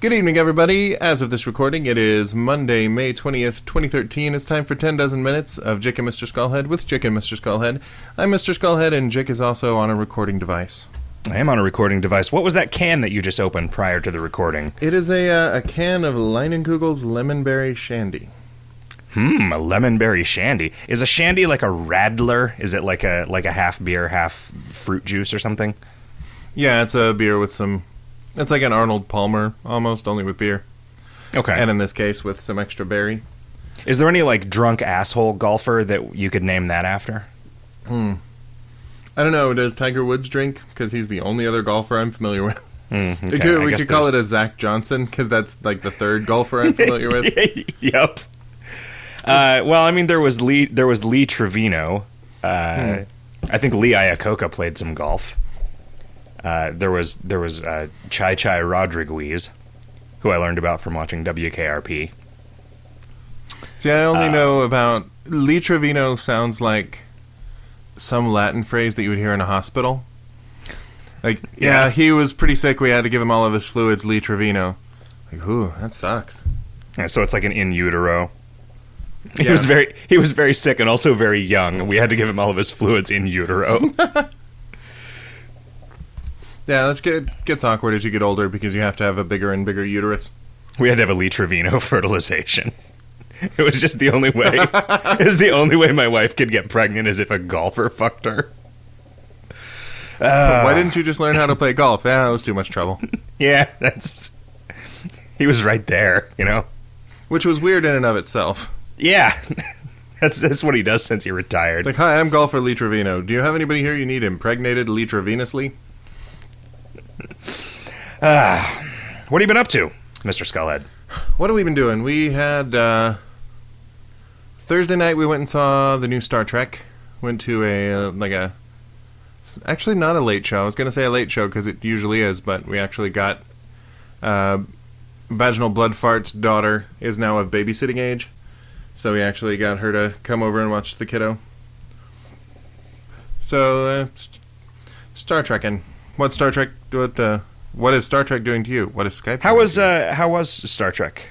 Good evening, everybody. As of this recording, it is Monday, May 20th, 2013. It's time for 10 dozen minutes of Jick and Mr. Skullhead with Jick and Mr. Skullhead. I'm Mr. Skullhead, and Jick is also on a recording device. I am on a recording device. What was that can that you just opened prior to the recording? It is a, uh, a can of Leinenkugel's Lemonberry Shandy. Hmm, a lemonberry shandy. Is a shandy like a radler? Is it like a like a half beer, half fruit juice or something? Yeah, it's a beer with some. It's like an Arnold Palmer, almost, only with beer. Okay. And in this case, with some extra berry. Is there any like drunk asshole golfer that you could name that after? Hmm. I don't know, does Tiger Woods drink? Because he's the only other golfer I'm familiar with. Hmm, We okay, could, we could call it a Zach Johnson, because that's like the third golfer I'm familiar with. yep. Uh, well, I mean, there was Lee. There was Lee Trevino. Uh, I think Lee Iacocca played some golf. Uh, there was there was uh, Chi Chi Rodriguez, who I learned about from watching WKRP. See, I only know about Lee Trevino sounds like some Latin phrase that you would hear in a hospital. Like, yeah, Yeah. he was pretty sick. We had to give him all of his fluids. Lee Trevino. Like, ooh, that sucks. Yeah, so it's like an in utero. He Yeah. was very he was very sick and also very young. We had to give him all of his fluids in utero. Yeah, that's good. Gets awkward as you get older because you have to have a bigger and bigger uterus. we had to have a Lee Trevino fertilization. It was just the only way. it was the only way my wife could get pregnant is if a golfer fucked her. Why ah. didn't you just learn how to play golf? Yeah, it was too much trouble. Yeah, that's. He was right there, you know. Which was weird in and of itself. Yeah, that's that's what he does since he retired. Like, hi, I'm golfer Lee Trevino. Do you have anybody here you need impregnated Lee Trevinously? what have you been up to, Mister Skullhead? What have we been doing? We had uh, Thursday night. We went and saw the new Star Trek. Went to a uh, like a actually not a late show. I was going to say a late show because it usually is, but we actually got uh, vaginal blood fart's daughter is now of babysitting age, so we actually got her to come over and watch the kiddo. So uh, st- Star Trekking. What Star Trek? What uh, what is Star Trek doing to you? What is Skype? How was uh how was Star Trek?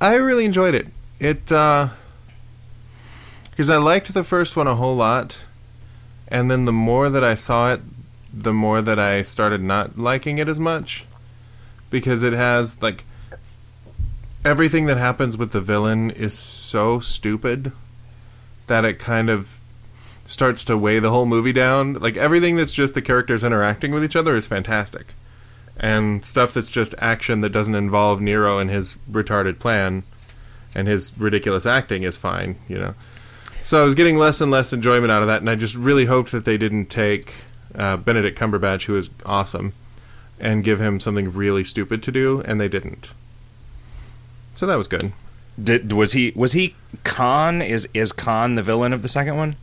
I really enjoyed it. It uh because I liked the first one a whole lot, and then the more that I saw it, the more that I started not liking it as much because it has like everything that happens with the villain is so stupid that it kind of starts to weigh the whole movie down. Like everything that's just the characters interacting with each other is fantastic. And stuff that's just action that doesn't involve Nero and his retarded plan and his ridiculous acting is fine, you know. So I was getting less and less enjoyment out of that, and I just really hoped that they didn't take uh, Benedict Cumberbatch, who is awesome, and give him something really stupid to do, and they didn't. So that was good. Did was he was he Khan? Is is Khan the villain of the second one?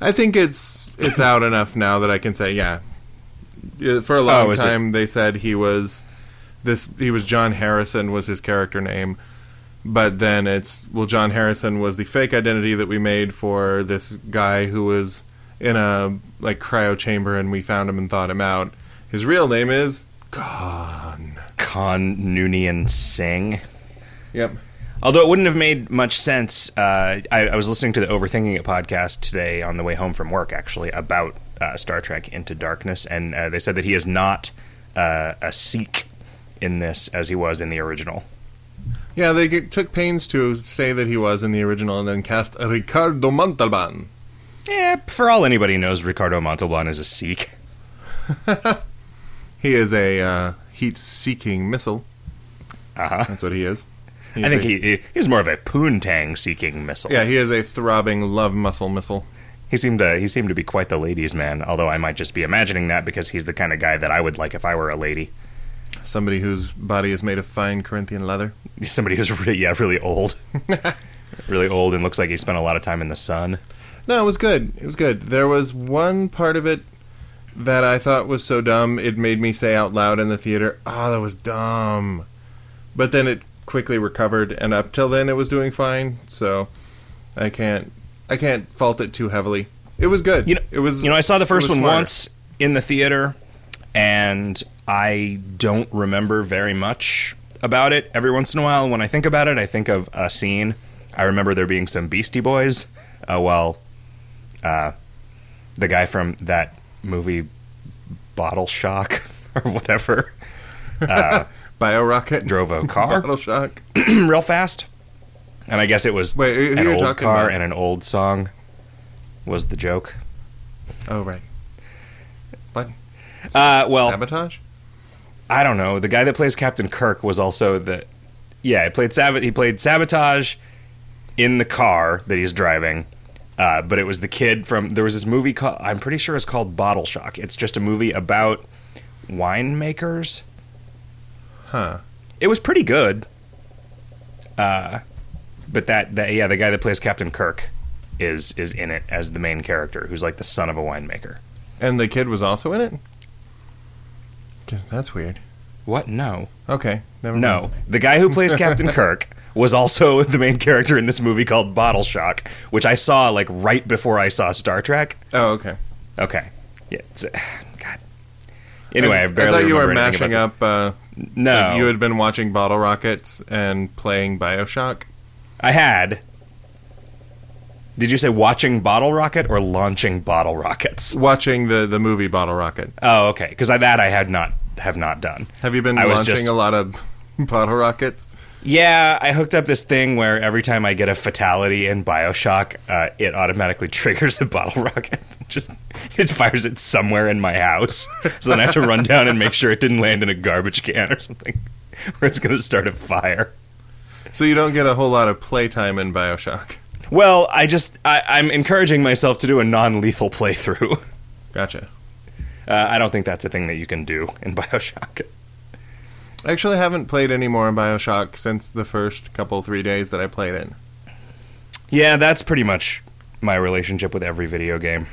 I think it's it's out enough now that I can say yeah. For a long Oh, is it- time, they said he was this. He was John Harrison was his character name, but then it's well, John Harrison was the fake identity that we made for this guy who was in a like cryo chamber, and we found him and thought him out. His real name is Khan. Khan Noonien Singh. Yep. Although it wouldn't have made much sense, uh, I, I was listening to the Overthinking It podcast today on the way home from work, actually, about uh, Star Trek Into Darkness, and uh, they said that he is not uh, a Sikh in this as he was in the original. Yeah, they get, took pains to say that he was in the original, and then cast Ricardo Montalban. Yeah, for all anybody knows, Ricardo Montalban is a Sikh. He is a uh, heat-seeking missile. Uh-huh. That's what he is. I think he, he he's more of a poontang seeking missile. Yeah, he is a throbbing love muscle missile. He seemed to he seemed to be quite the ladies' man. Although I might just be imagining that because he's the kind of guy that I would like if I were a lady. Somebody whose body is made of fine Corinthian leather. Somebody who's really yeah really old, really old, and looks like he spent a lot of time in the sun. No, it was good. It was good. There was one part of it that I thought was so dumb it made me say out loud in the theater, "Oh, that was dumb." But then it quickly recovered, and up till then it was doing fine. So I can't, I can't fault it too heavily. It was good. You know, it was. You know, I saw the first one smart. once in the theater, and I don't remember very much about it. Every once in a while, when I think about it, I think of a scene. I remember there being some Beastie Boys. Uh, well, uh, the guy from that movie, Bottle Shock or whatever, uh, BioRocket drove a car Bottle Shock. real fast. And I guess it was Wait, an old car about? and an old song was the joke. Oh right. What? Uh, well, Sabotage. I don't know. The guy that plays Captain Kirk was also the yeah. He played Sab- He played sabotage in the car that he's driving. Uh, but it was the kid from there was this movie called I'm pretty sure it's called Bottle Shock. It's just a movie about winemakers. Huh. It was pretty good. Uh, but that that yeah, the guy that plays Captain Kirk is is in it as the main character, who's like the son of a winemaker. And the kid was also in it. That's weird. What? No. Okay. Never No, mind. the guy who plays Captain Kirk was also the main character in this movie called Bottle Shock, which I saw like right before I saw Star Trek. Oh, okay. Okay, yeah. Anyway, I, I, barely thought you were mashing up. Uh. No, you had been watching Bottle Rockets and playing Bioshock. I had. Did you say watching Bottle Rocket or launching Bottle Rockets? Watching the the movie Bottle Rocket. Oh, okay, because that I had not have not done. Have you been I launching just- a lot of bottle rockets? Yeah, I hooked up this thing where every time I get a fatality in Bioshock, uh, it automatically triggers a bottle rocket. Just it fires it somewhere in my house, so then I have to run down and make sure it didn't land in a garbage can or something, where it's going to start a fire. So you don't get a whole lot of playtime in Bioshock. Well, I just I, I'm encouraging myself to do a non-lethal playthrough. Gotcha. Uh, I don't think that's a thing that you can do in Bioshock. I actually haven't played any more Bioshock since the first couple three days that I played it. Yeah, that's pretty much my relationship with every video game.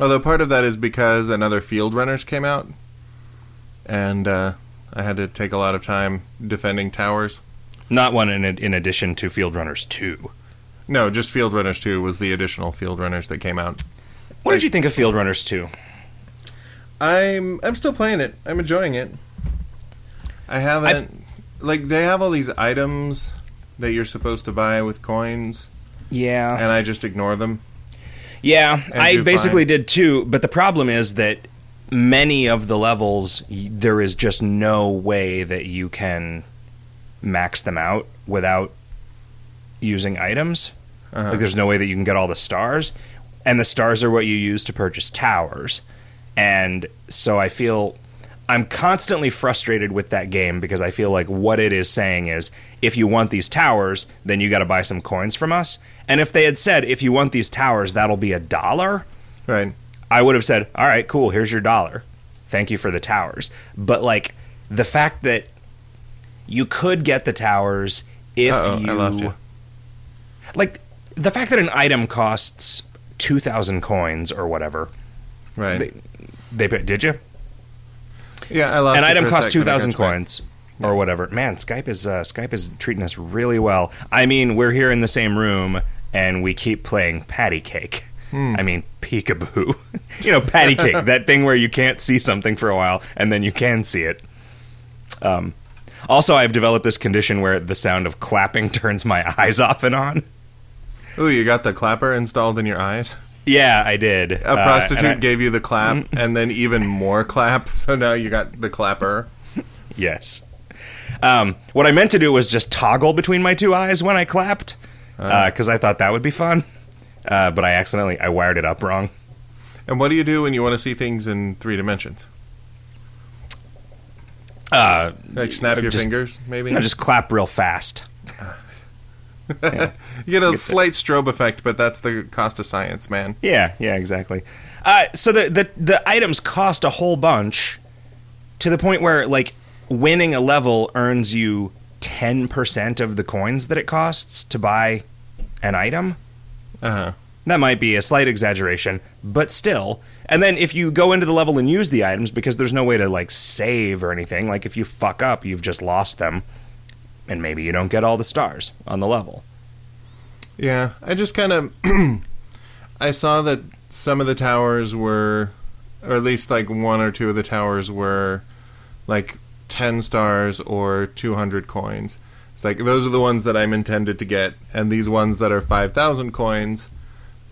Although part of that is because another Fieldrunners came out, and uh, I had to take a lot of time defending towers. Not one in in addition to Fieldrunners Two. No, just Fieldrunners 2 was the additional Fieldrunners that came out. What did you think of Fieldrunners Two? I'm I'm still playing it. I'm enjoying it. I haven't like they have all these items that you're supposed to buy with coins, Yeah. and I just ignore them. Yeah, I basically fine. did too. But the problem is that many of the levels, there is just no way that you can max them out without using items. Uh-huh. Like, there's no way that you can get all the stars, and the stars are what you use to purchase towers. And so I feel I'm constantly frustrated with that game because I feel like what it is saying is if you want these towers, then you got to buy some coins from us. And if they had said if you want these towers, that'll be a dollar, Right. I would have said, "All right, cool, here's your dollar. Thank you for the towers." But like the fact that you could get the towers if Uh-oh, you, I lost you. like the fact that an item costs 2000 coins or whatever. Right. They, they did you? Yeah, I lost. An item costs sec, but I 2000 got you back. coins or whatever. Man, Skype is uh, Skype is treating us really well. I mean, we're here in the same room and we keep playing patty cake. Hmm. I mean, peekaboo. you know, patty cake, that thing where you can't see something for a while and then you can see it. Um, also, I've developed this condition where the sound of clapping turns my eyes off and on. Ooh, you got the clapper installed in your eyes. Yeah, I did. A prostitute I, gave you the clap, Mm-hmm. and then even more clap. So now you got the clapper. Yes. Um, what I meant to do was just toggle between my two eyes when I clapped, because I thought that would be fun. Uh, but I accidentally I wired it up wrong. And what do you do when you want to see things in three dimensions? Uh, Like snap your just- fingers, maybe. I just clap real fast. you get a slight strobe effect, but that's the cost of science, man. Yeah, yeah, exactly. Uh, so the, the the items cost a whole bunch, to the point where like winning a level earns you ten percent of the coins that it costs to buy an item. Uh huh. That might be a slight exaggeration, but still. And then if you go into the level and use the items because there's no way to like save or anything, like if you fuck up, you've just lost them and maybe you don't get all the stars on the level. Yeah, I just kind of I saw that some of the towers were, or at least like one or two of the towers were like 10 stars or 200 coins. It's like those are the ones that I'm intended to get, and these ones that are 5,000 coins,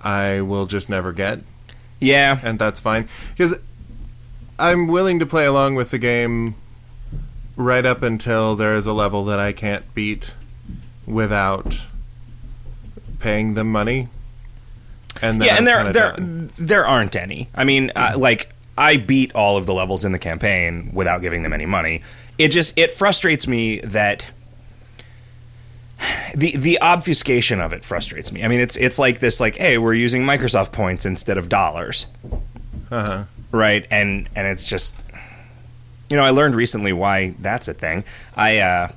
I will just never get, Yeah. and that's fine. Because I'm willing to play along with the game right up until there is a level that I can't beat without paying them money. And then yeah, and there there done. there aren't any. I mean, uh, like I beat all of the levels in the campaign without giving them any money. It just it frustrates me that the the obfuscation of it frustrates me. I mean, it's it's like this like, hey, we're using Microsoft points instead of dollars, Uh-huh. right? And and it's just you know, I learned recently why that's a thing. I uh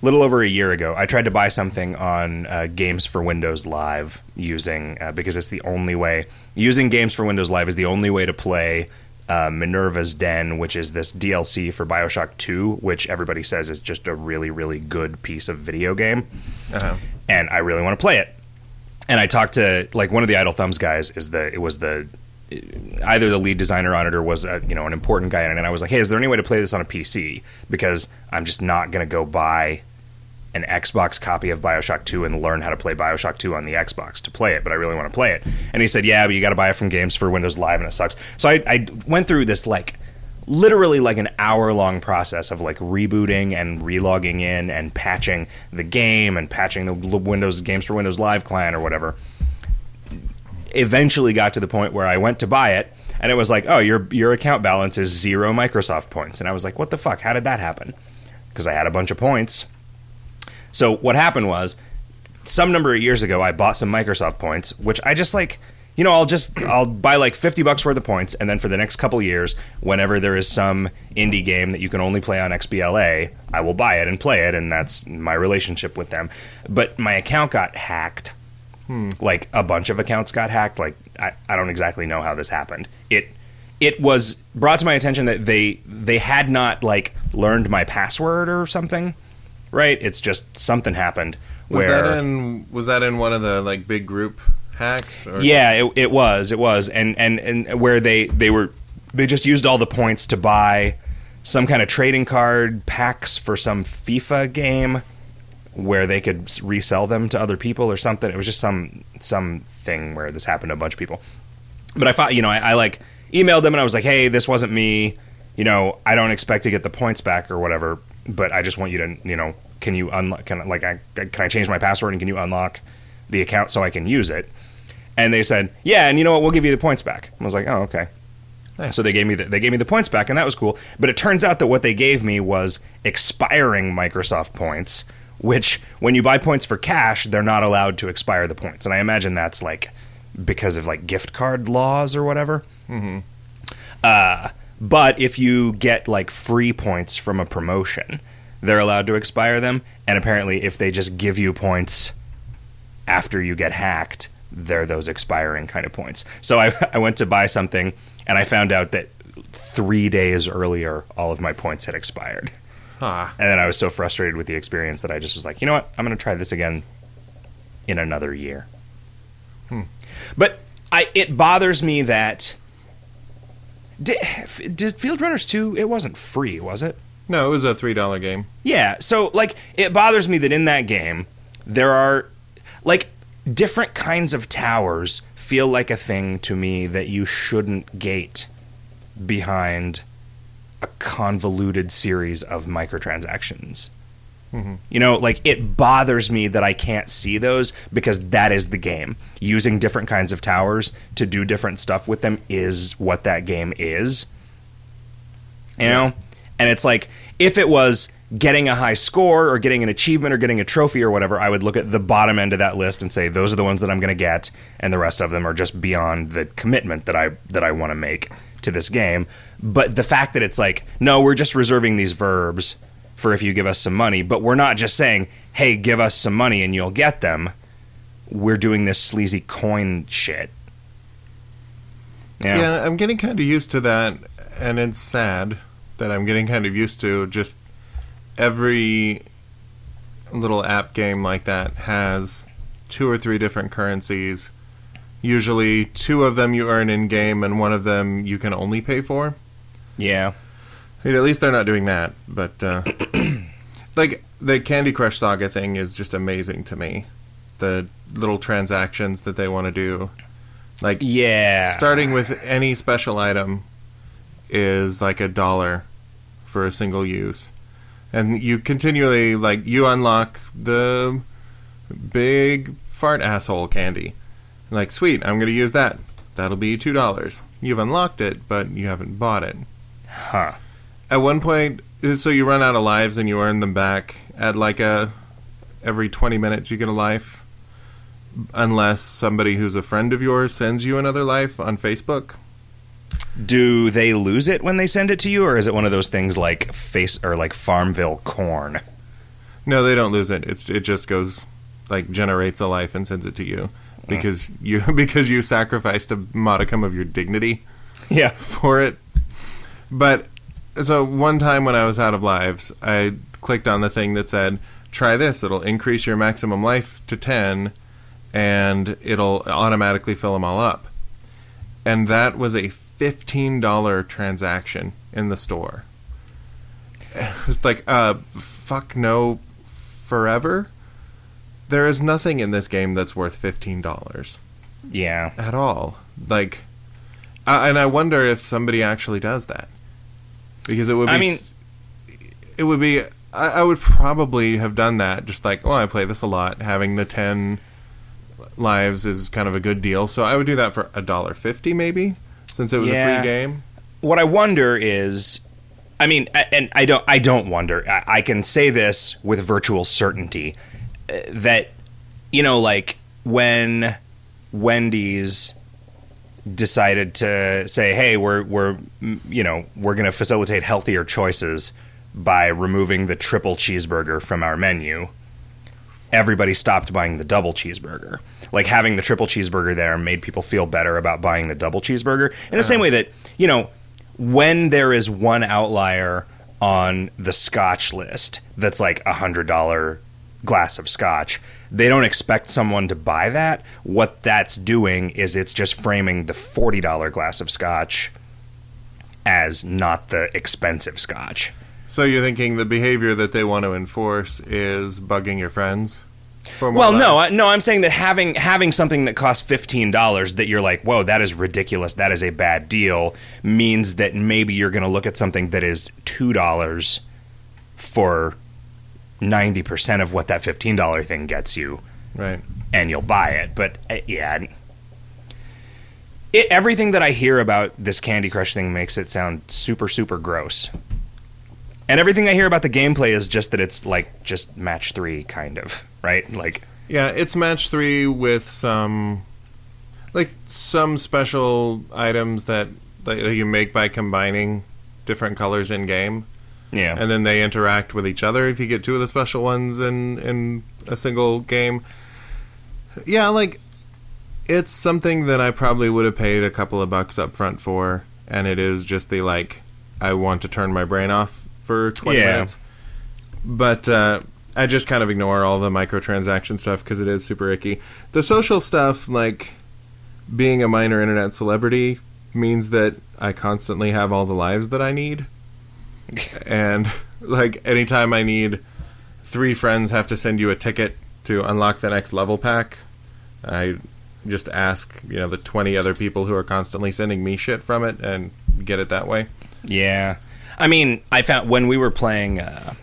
little over a year ago, I tried to buy something on uh, Games for Windows Live using uh, because it's the only way using Games for Windows Live is the only way to play uh, Minerva's Den, which is this DLC for Bioshock Two, which everybody says is just a really really good piece of video game, Uh-huh. and I really want to play it. And I talked to like one of the Idle Thumbs guys is the it was the either the lead designer on it or was a, you know an important guy on it. And I was like hey is there any way to play this on a PC because I'm just not going to go buy an Xbox copy of BioShock 2 and learn how to play BioShock 2 on the Xbox to play it but I really want to play it. And he said yeah but you got to buy it from games for Windows Live and it sucks. So I, I went through this like literally like an hour long process of like rebooting and relogging in and patching the game and patching the Windows games for Windows Live client or whatever eventually got to the point where I went to buy it and it was like, "Oh, your your account balance is 0 Microsoft points." And I was like, "What the fuck? How did that happen?" Because I had a bunch of points. So what happened was some number of years ago I bought some Microsoft points, which I just like you know, I'll just I'll buy like 50 bucks worth of points and then for the next couple years, whenever there is some indie game that you can only play on XBLA, I will buy it and play it and that's my relationship with them. But my account got hacked Hmm. like a bunch of accounts got hacked. Like I, I don't exactly know how this happened. It it was brought to my attention that they they had not like learned my password or something right? It's just something happened Was where that in was that in one of the like big group hacks? Or? Yeah it, it was it was. And and and where they they were they just used all the points to buy some kind of trading card packs for some FIFA game where they could resell them to other people or something. It was just some some thing where this happened to a bunch of people. But I thought, you know, I, I like emailed them and I was like, "Hey, this wasn't me. You know, I don't expect to get the points back or whatever, but I just want you to, you know, can you unlock? Can I- like I can I change my password and can you unlock the account so I can use it?" And they said, "Yeah, and you know what? We'll give you the points back." I was like, "Oh, okay." Nice. So they gave me the, they gave me the points back, and that was cool. But it turns out that what they gave me was expiring Microsoft points, which when you buy points for cash, they're not allowed to expire the points. And I imagine that's like because of like gift card laws or whatever. Mm-hmm. Uh, but if you get like free points from a promotion, they're allowed to expire them. And apparently, if they just give you points after you get hacked, they're those expiring kind of points. So I, I went to buy something and I found out that three days earlier, all of my points had expired. Huh. And then I was so frustrated with the experience that I just was like, you know what? I'm going to try this again in another year. Hmm. But I, it bothers me that. Did, did Fieldrunners 2, it wasn't free, was it? No, it was a three dollar game. Yeah, so like it bothers me that in that game there are like different kinds of towers feel like a thing to me that you shouldn't gate behind a convoluted series of microtransactions. Mm-hmm. You know, like it bothers me that I can't see those because that is the game. Using different kinds of towers to do different stuff with them is what that game is. You know? And it's like if it was getting a high score or getting an achievement or getting a trophy or whatever, I would look at the bottom end of that list and say those are the ones that I'm going to get and the rest of them are just beyond the commitment that I that I want to make to this game. But the fact that it's like no, we're just reserving these verbs for if you give us some money, but we're not just saying, "Hey, give us some money and you'll get them." We're doing this sleazy coin shit. Yeah. Yeah, I'm getting kind of used to that, and it's sad that I'm getting kind of used to just every little app game like that has two or three different currencies. Usually, two of them you earn in game, and one of them you can only pay for. Yeah. At least they're not doing that. But uh, like the Candy Crush Saga thing is just amazing to me. The little transactions that they want to do, like Yeah. starting with any special item, is like a dollar for a single use, and you continually like you unlock the big fart asshole candy. Like, sweet, I'm going to use that. That'll be two dollars. You've unlocked it, but you haven't bought it. Huh. At one point, so you run out of lives and you earn them back at like a every 20 minutes you get a life unless somebody who's a friend of yours sends you another life on Facebook. Do they lose it when they send it to you, or is it one of those things like face or like Farmville corn? No, they don't lose it. It's it just goes like generates a life and sends it to you mm. because you because you sacrificed a modicum of your dignity Yeah. for it. But so one time when I was out of lives, I clicked on the thing that said, "Try this. It'll increase your maximum life to 10 and it'll automatically fill them all up." And that was a $15 transaction in the store. It was like, uh, fuck no forever. There is nothing in this game that's worth $15 Yeah. at all. Like, uh, and I wonder if somebody actually does that because it would be. I mean- it would be. I, I would probably have done that. Just like, oh, I play this a lot. Having the ten lives is kind of a good deal, so I would do that for a dollar fifty, maybe, since it was a free game. What I wonder is, I mean, and I don't, I don't wonder. I, I can say this with virtual certainty uh, that, you know, like when Wendy's decided to say, "Hey, we're we're you know we're going to facilitate healthier choices by removing the triple cheeseburger from our menu." Everybody stopped buying the double cheeseburger. Like having the triple cheeseburger there made people feel better about buying the double cheeseburger. In the same uh-huh. way that you know when there is one outlier on the Scotch list that's like a hundred dollar glass of scotch. They don't expect someone to buy that. What that's doing is it's just framing the $40 glass of scotch as not the expensive scotch. So you're thinking the behavior that they want to enforce is bugging your friends? For more Well, no. I, no, I'm saying that having having something that costs fifteen dollars that you're like, whoa, that is ridiculous. That is a bad deal. Means that maybe you're going to look at something that is two dollars for ninety percent of what that fifteen dollar thing gets you, right. and you'll buy it. But uh, yeah, it, everything that I hear about this Candy Crush thing makes it sound super super gross. And everything I hear about the gameplay is just that it's like just match three kind of right, like. Yeah, it's match three with some, like some special items that that you make by combining different colors in game, Yeah. and then they interact with each other if you get two of the special ones in in a single game. Yeah, like it's something that I probably would have paid a couple of bucks up front for, and it is just the like I want to turn my brain off for twenty Yeah. minutes. But uh, I just kind of ignore all the microtransaction stuff because it is super icky. The social stuff, like being a minor internet celebrity, means that I constantly have all the lives that I need. and like anytime I need three friends have to send you a ticket to unlock the next level pack, I just ask, you know, the 20 other people who are constantly sending me shit from it and get it that way. Yeah. I mean, I found when we were playing uh,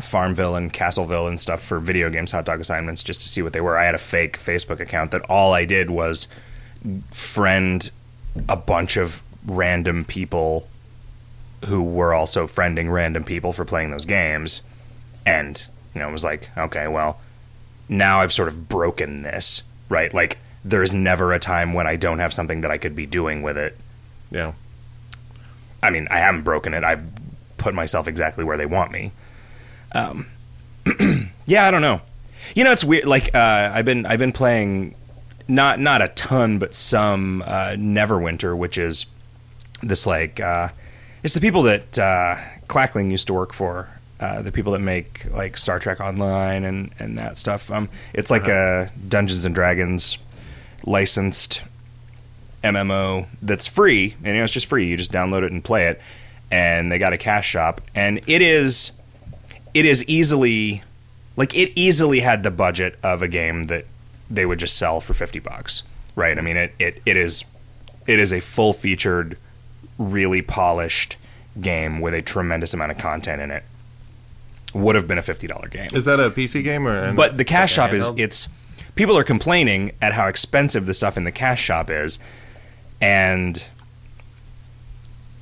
Farmville and Castleville and stuff for video games, hot dog assignments, just to see what they were, I had a fake Facebook account that all I did was friend a bunch of random people who were also friending random people for playing those games. And, you know, it was like, okay, well, now I've sort of broken this, right? Like, there's never a time when I don't have something that I could be doing with it. Yeah. I mean, I haven't broken it. I've put myself exactly where they want me. Um, yeah, I don't know. You know, it's weird. Like uh, I've been I've been playing not not a ton, but some uh, Neverwinter, which is this like uh, it's the people that uh, Clackling used to work for. Uh, the people that make like Star Trek Online and, and that stuff. Um, it's like a Dungeons and Dragons licensed MMO that's free, and you know it's just free. You just download it and play it. and they got a cash shop, and it is it is easily like it easily had the budget of a game that they would just sell for fifty bucks, right? I mean, it it, it is it is a full featured, really polished game with a tremendous amount of content in it. Would have been a fifty dollar game. Is that a PC game or? An, But the cash shop is it's people are complaining at how expensive the stuff in the cash shop is, and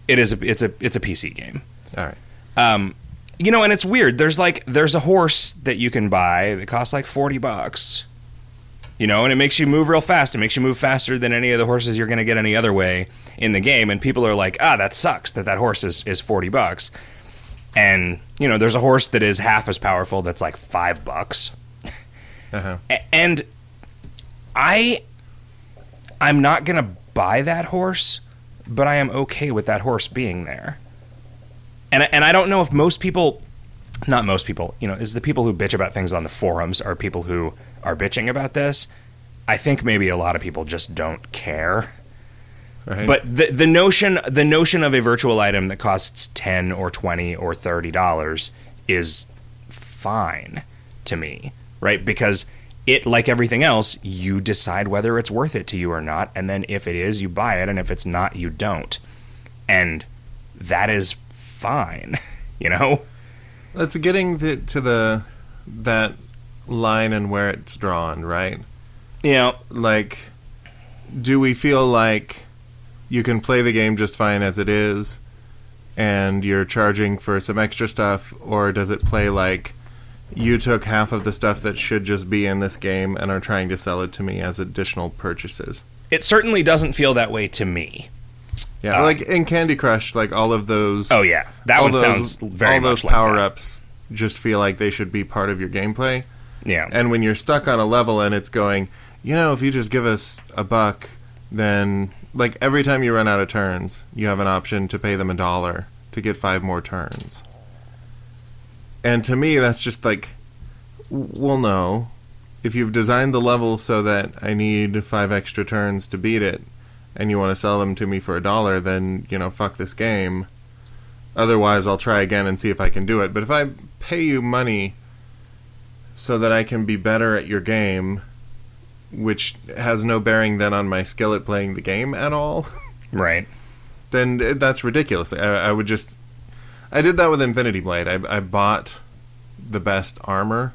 it is a, it's a it's a PC game. all right. Um, you know, and it's weird. There's like there's a horse that you can buy that costs like forty bucks. You know, and it makes you move real fast. It makes you move faster than any of the horses you're going to get any other way in the game. And people are like, ah, that sucks that that horse is, is 40 bucks. And, you know, there's a horse that is half as powerful that's like five bucks. Uh-huh. And I I'm not going to buy that horse, but I am okay with that horse being there. And and I don't know if most people not most people, you know, is the people who bitch about things on the forums are people who are bitching about this. I think maybe a lot of people just don't care. Right. But the the notion the notion of a virtual item that costs ten or twenty or thirty dollars is fine to me, right? Because it like everything else, you decide whether it's worth it to you or not, and then if it is, you buy it, and if it's not, you don't. And that is fine, you know? It's getting the, to the that line and where it's drawn, right? You know, Like, do we feel like you can play the game just fine as it is, and you're charging for some extra stuff, or does it play like you took half of the stuff that should just be in this game and are trying to sell it to me as additional purchases? it certainly doesn't feel that way to me. Yeah, Uh, like in Candy Crush, like all of those. Oh yeah, that one those, sounds very all those like power ups just feel like they should be part of your gameplay. Yeah, And when you're stuck on a level and it's going, you know, if you just give us a buck, then like every time you run out of turns, you have an option to pay them a dollar to get five more turns. And to me, that's just like, well, no. If you've designed the level so that I need five extra turns to beat it, and you want to sell them to me for a dollar, then you know, fuck this game. Otherwise, I'll try again and see if I can do it. But if I pay you money so that I can be better at your game, which has no bearing then on my skill at playing the game at all, right. then that's ridiculous. I, I would just. I did that with Infinity Blade. I, I bought the best armor,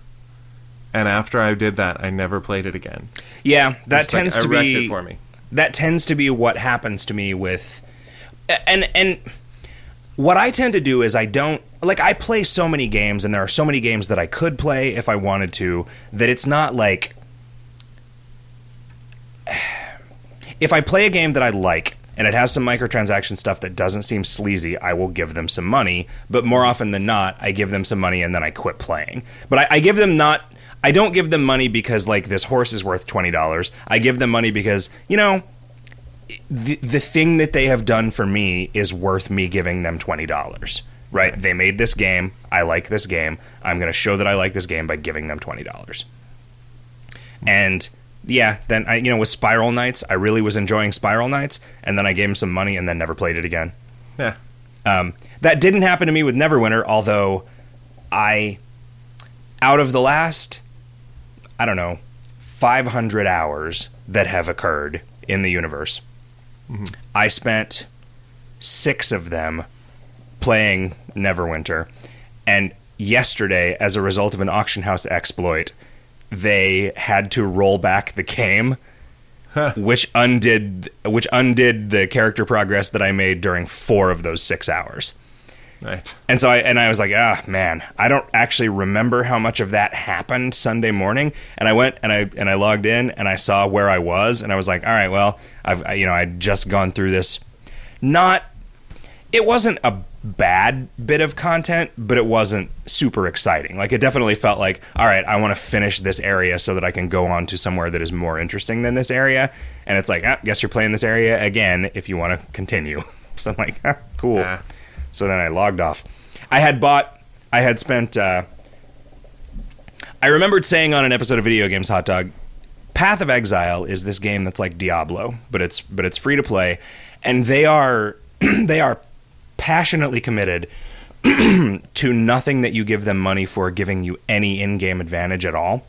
and after I did that, I never played it again. Yeah, that Just like, tends I to be it for me. that tends to be what happens to me with and and what I tend to do is I don't like I play so many games and there are so many games that I could play if I wanted to that it's not like if I play a game that I like and it has some microtransaction stuff that doesn't seem sleazy, I will give them some money. But more often than not, I give them some money and then I quit playing. But I, I give them not. I don't give them money because like this horse is worth twenty dollars. I give them money because you know the the thing that they have done for me is worth me giving them twenty dollars. Right? They made this game. I like this game. I'm going to show that I like this game by giving them twenty dollars. And yeah, then I you know with Spiral Knights, I really was enjoying Spiral Knights, and then I gave him some money and then never played it again. Yeah. Um, that didn't happen to me with Neverwinter, although I, out of the last, I don't know, 500 hours that have occurred in the universe, I spent six of them playing Neverwinter. And yesterday, as a result of an auction house exploit, they had to roll back the game which undid which undid the character progress that I made during four of those six hours. Right. And so I and I was like, ah, man, I don't actually remember how much of that happened Sunday morning. And I went and I and I logged in and I saw where I was and I was like, all right, well, I've I, you know I'd just gone through this. Not, it wasn't a bad bit of content, but it wasn't super exciting. Like it definitely felt like, all right, I want to finish this area so that I can go on to somewhere that is more interesting than this area. And it's like, ah, guess you're playing this area again if you want to continue. So I'm like, ah, cool. So then I logged off. I had bought, I had spent, uh, I remembered saying on an episode of Video Games Hot Dog, Path of Exile is this game that's like Diablo, but it's but it's free to play, and they are they are passionately committed to nothing that you give them money for giving you any in-game advantage at all.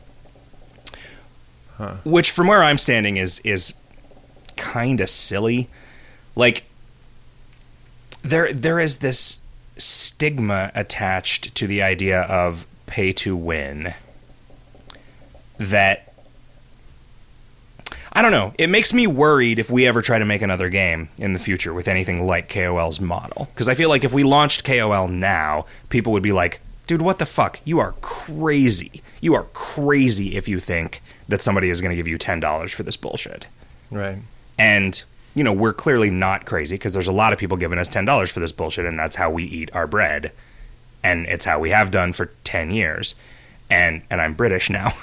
Which from where I'm standing is is kind of silly. Like there there is this stigma attached to the idea of pay to win that I don't know. It makes me worried if we ever try to make another game in the future with anything like KOL's model. Because I feel like if we launched KOL now, people would be like, dude, what the fuck? You are crazy. You are crazy if you think that somebody is going to give you $10 for this bullshit. Right. And, you know, we're clearly not crazy because there's a lot of people giving us $10 for this bullshit, and that's how we eat our bread. And it's how we have done for 10 years. And, and I'm British now.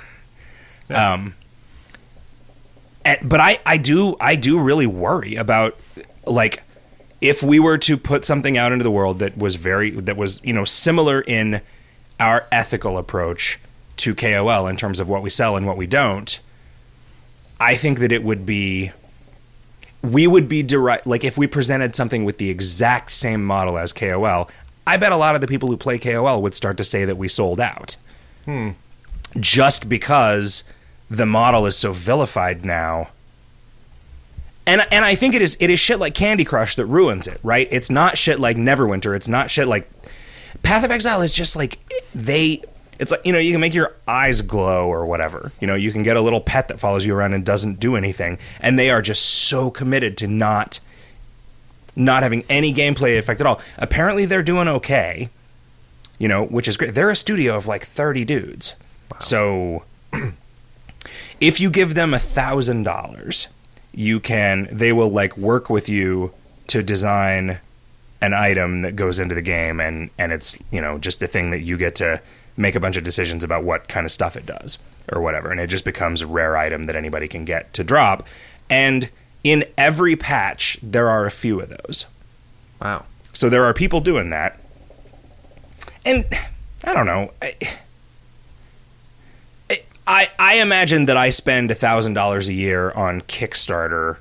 Yeah. Um, but I, I do I do really worry about like if we were to put something out into the world that was very that was you know similar in our ethical approach to KOL in terms of what we sell and what we don't, I think that it would be we would be direct like if we presented something with the exact same model as KOL, I bet a lot of the people who play KOL would start to say that we sold out. Hmm. Just because the model is so vilified now. And and I think it is it is shit like Candy Crush that ruins it, right? It's not shit like Neverwinter. It's not shit like Path of Exile is just like they it's like you know you can make your eyes glow or whatever. You know you can get a little pet that follows you around and doesn't do anything, and they are just so committed to not not having any gameplay effect at all. Apparently they're doing okay, you know, which is great. They're a studio of like thirty dudes, so if you give them a thousand dollars, you can they will like work with you to design an item that goes into the game and and it's you know just a thing that you get to make a bunch of decisions about what kind of stuff it does or whatever and it just becomes a rare item that anybody can get to drop. And in every patch there are a few of those. Wow. so there are people doing that. And i don't know I, I, I imagine that I spend $1,000 a year on Kickstarter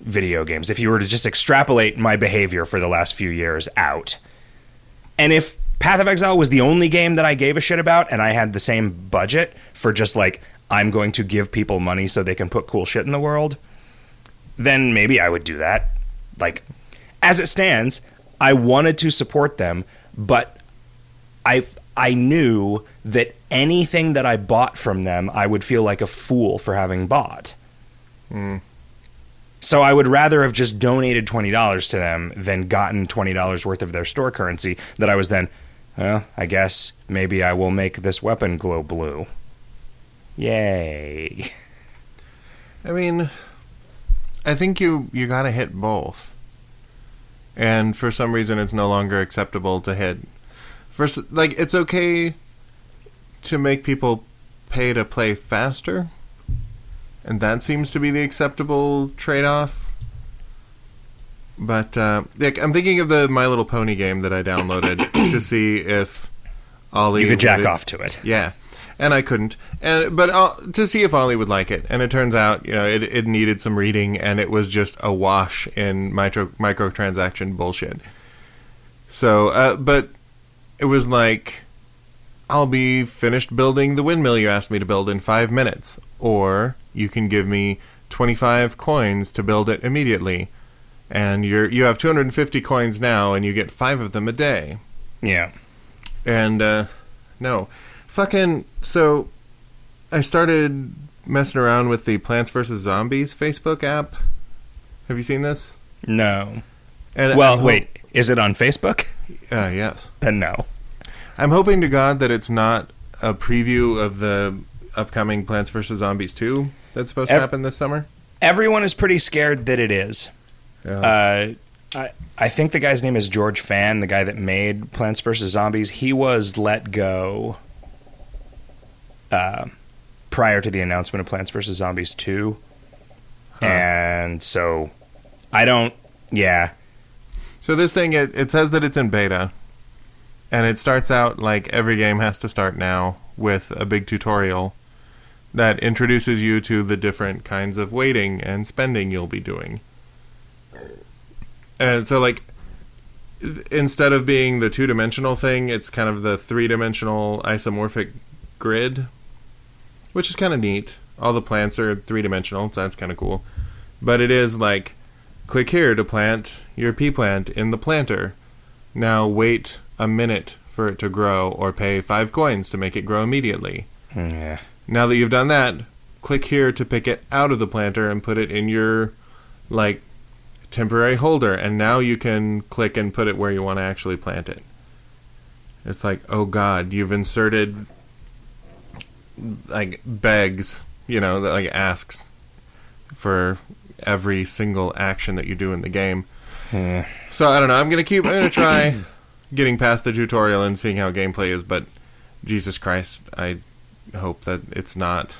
video games. If you were to just extrapolate my behavior for the last few years out. And if Path of Exile was the only game that I gave a shit about and I had the same budget for just like, I'm going to give people money so they can put cool shit in the world, then maybe I would do that. Like, as it stands, I wanted to support them, but I I knew that anything that I bought from them, I would feel like a fool for having bought. Hmm. So I would rather have just donated twenty dollars to them than gotten twenty dollars worth of their store currency. That I was then, well, I guess maybe I will make this weapon glow blue. Yay! I mean, I think you you got to hit both. And for some reason it's no longer acceptable to hit first like it's okay to make people pay to play faster. And that seems to be the acceptable trade-off. But uh, like, I'm thinking of the My Little Pony game that I downloaded to see if Ollie You could jack would- off to it. yeah, and I couldn't, and but uh, to see if Ollie would like it, and it turns out you know it, it needed some reading, and it was just a wash in micro microtransaction bullshit. So, uh, but it was like I'll be finished building the windmill you asked me to build in five minutes, or you can give me twenty five coins to build it immediately, and you're you have two hundred and fifty coins now, and you get five of them a day. Yeah. And uh no. Fucking so I started messing around with the Plants vs Zombies Facebook app. Have you seen this? No. And Well, I'm wait. Is it on Facebook? Uh, yes. Then no. I'm hoping to God that it's not a preview of the upcoming Plants vs Zombies 2 that's supposed to happen this summer. Everyone is pretty scared that it is. Yeah. Uh, I, I think the guy's name is George Fan, the guy that made Plants vs. Zombies. He was let go uh, prior to the announcement of Plants vs. Zombies 2. And so I don't, yeah. So this thing it, it says that it's in beta, and it starts out like every game has to start now with a big tutorial that introduces you to the different kinds of waiting and spending you'll be doing. And so like instead of being the two dimensional thing, it's kind of the three dimensional isomorphic grid, which is kind of neat. All the plants are three dimensional, so that's kind of cool. But it is like, click here to plant your pea plant in the planter. Now wait a minute for it to grow, or pay five coins to make it grow immediately. Yeah. Now that you've done that, click here to pick it out of the planter and put it in your like temporary holder and now you can click and put it where you want to actually plant it. It's like, "Oh god, you've inserted like begs, you know, that like asks for every single action that you do in the game." Yeah. So I don't know. I'm gonna keep. I'm gonna try getting past the tutorial and seeing how gameplay is. But Jesus Christ, I hope that it's not.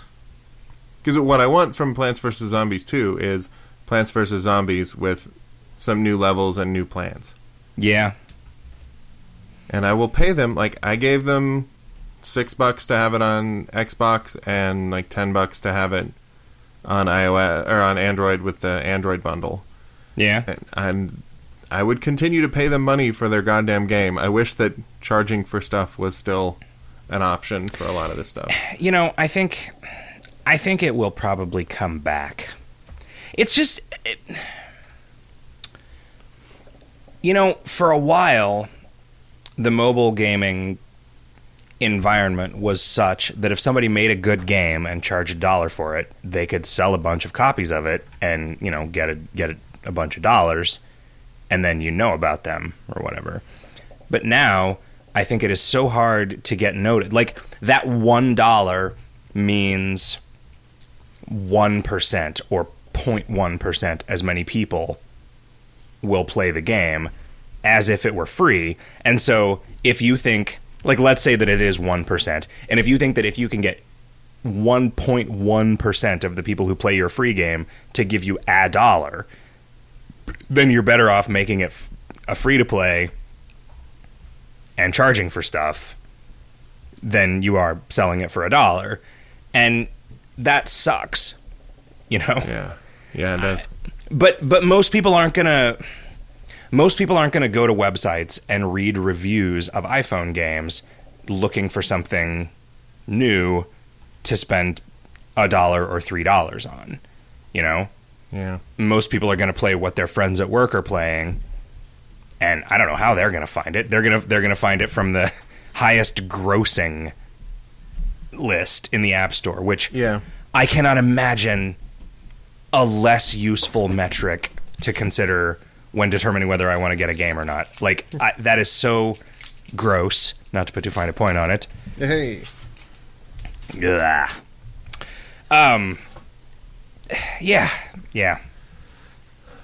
Because what I want from Plants vs Zombies 2 is Plants vs Zombies with some new levels and new plants. Yeah. And I will pay them. Like I gave them six bucks to have it on Xbox and like ten bucks to have it on iOS or on Android with the Android bundle. Yeah. and, and I would continue to pay them money for their goddamn game. I wish that charging for stuff was still an option for a lot of this stuff. You know, I think I think it will probably come back. It's just it, you know, for a while the mobile gaming environment was such that if somebody made a good game and charged a dollar for it, they could sell a bunch of copies of it and, you know, get a get a, a bunch of dollars and then you know about them or whatever. But now I think it is so hard to get noted. Like that one dollar means one percent or 0.1 percent as many people will play the game as if it were free. And so if you think like let's say that it is 1% and if you think that if you can get 1.1% of the people who play your free game to give you a dollar then you're better off making it f- a free to play and charging for stuff than you are selling it for a dollar. And that sucks. You know? Yeah, yeah, it does. But but most people aren't going to most people aren't going to go to websites and read reviews of iPhone games looking for something new to spend a dollar or three dollars on. You know, yeah, most people are going to play what their friends at work are playing, and I don't know how they're going to find it. They're gonna they're going to find it from the highest grossing list in the App Store, which yeah. I cannot imagine a less useful metric to consider when determining whether I want to get a game or not. Like I, that is so gross. Not to put too fine a point on it. Hey, Ugh. Um. Yeah. Yeah.